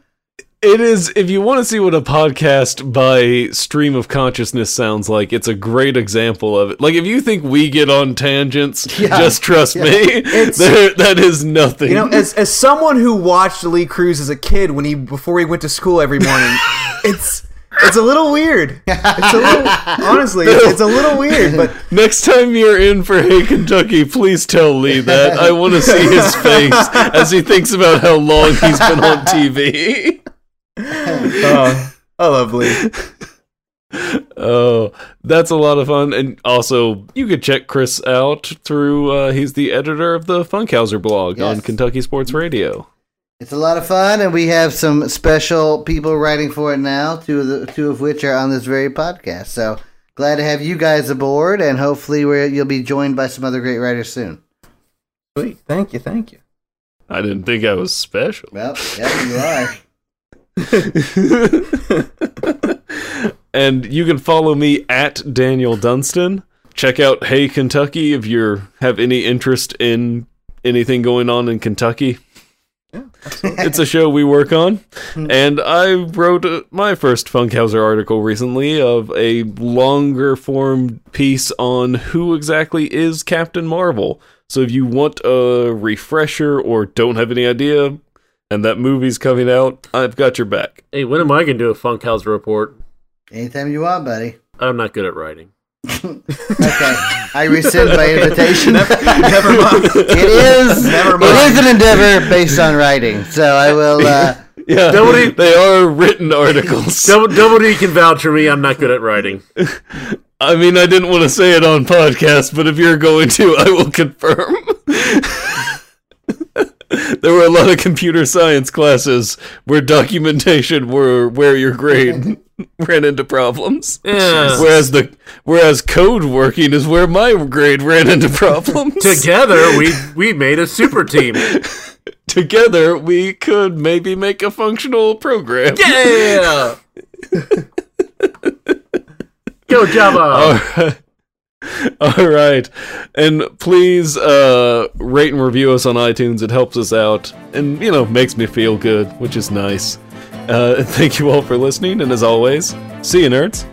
S2: It is, if you want to see what a podcast by stream of consciousness sounds like, it's a great example of it. Like, if you think we get on tangents,
S3: Yeah.
S2: just trust me, there, that is nothing.
S1: You know, as as someone who watched Lee Cruse as a kid when he before he went to school every morning, it's it's a little weird. It's a little honestly, it's, it's a little weird, but
S2: Next time you're in for Hey Kentucky, please tell Lee that. I want to see his face as he thinks about how long he's been on TV.
S1: Uh, I love Lee.
S2: Oh, that's a lot of fun. And also, you could check Chris out through, uh, he's the editor of the Funkhauser blog on Kentucky Sports Radio.
S3: It's a lot of fun, and we have some special people writing for it now, two of, the, two of which are on this very podcast. So glad to have you guys aboard, and hopefully we're, you'll be joined by some other great writers soon.
S1: Sweet, thank you, thank you.
S2: I didn't think I was special.
S3: Well, yeah, you are.
S2: and you can follow me at Daniel Dunstan. Check out Hey Kentucky if you have any interest in anything going on in Kentucky. it's a show we work on. Hmm. And I wrote my first Funkhauser article recently of a longer form piece on who exactly is Captain Marvel. So if you want a refresher or don't have any idea, and that movie's coming out, I've got your back.
S4: Hey, when am I gonna do a Funkhauser report?
S3: Anytime you want, buddy.
S4: I'm not good at writing.
S3: Okay, I rescind my invitation.
S1: Never mind.
S3: It is.
S1: Never mind.
S3: is an endeavor based on writing. So I will. Uh,
S2: Yeah,
S4: Nobody-
S2: they are written articles.
S4: Double, Double D can vouch for me. I'm not good at writing.
S2: I mean, I didn't want to say it on podcast, but if you're going to, I will confirm. There were a lot of computer science classes where documentation were where your grade ran into problems.
S4: Yeah.
S2: Whereas the whereas code working is where my grade ran into problems.
S4: Together, we we made a super team.
S2: Together, we could maybe make a functional program.
S4: Yeah. Go Java.
S2: All right. And please uh, rate and review us on iTunes. It helps us out and, you know, makes me feel good, which is nice. Uh, thank you all for listening. And as always, see you, nerds.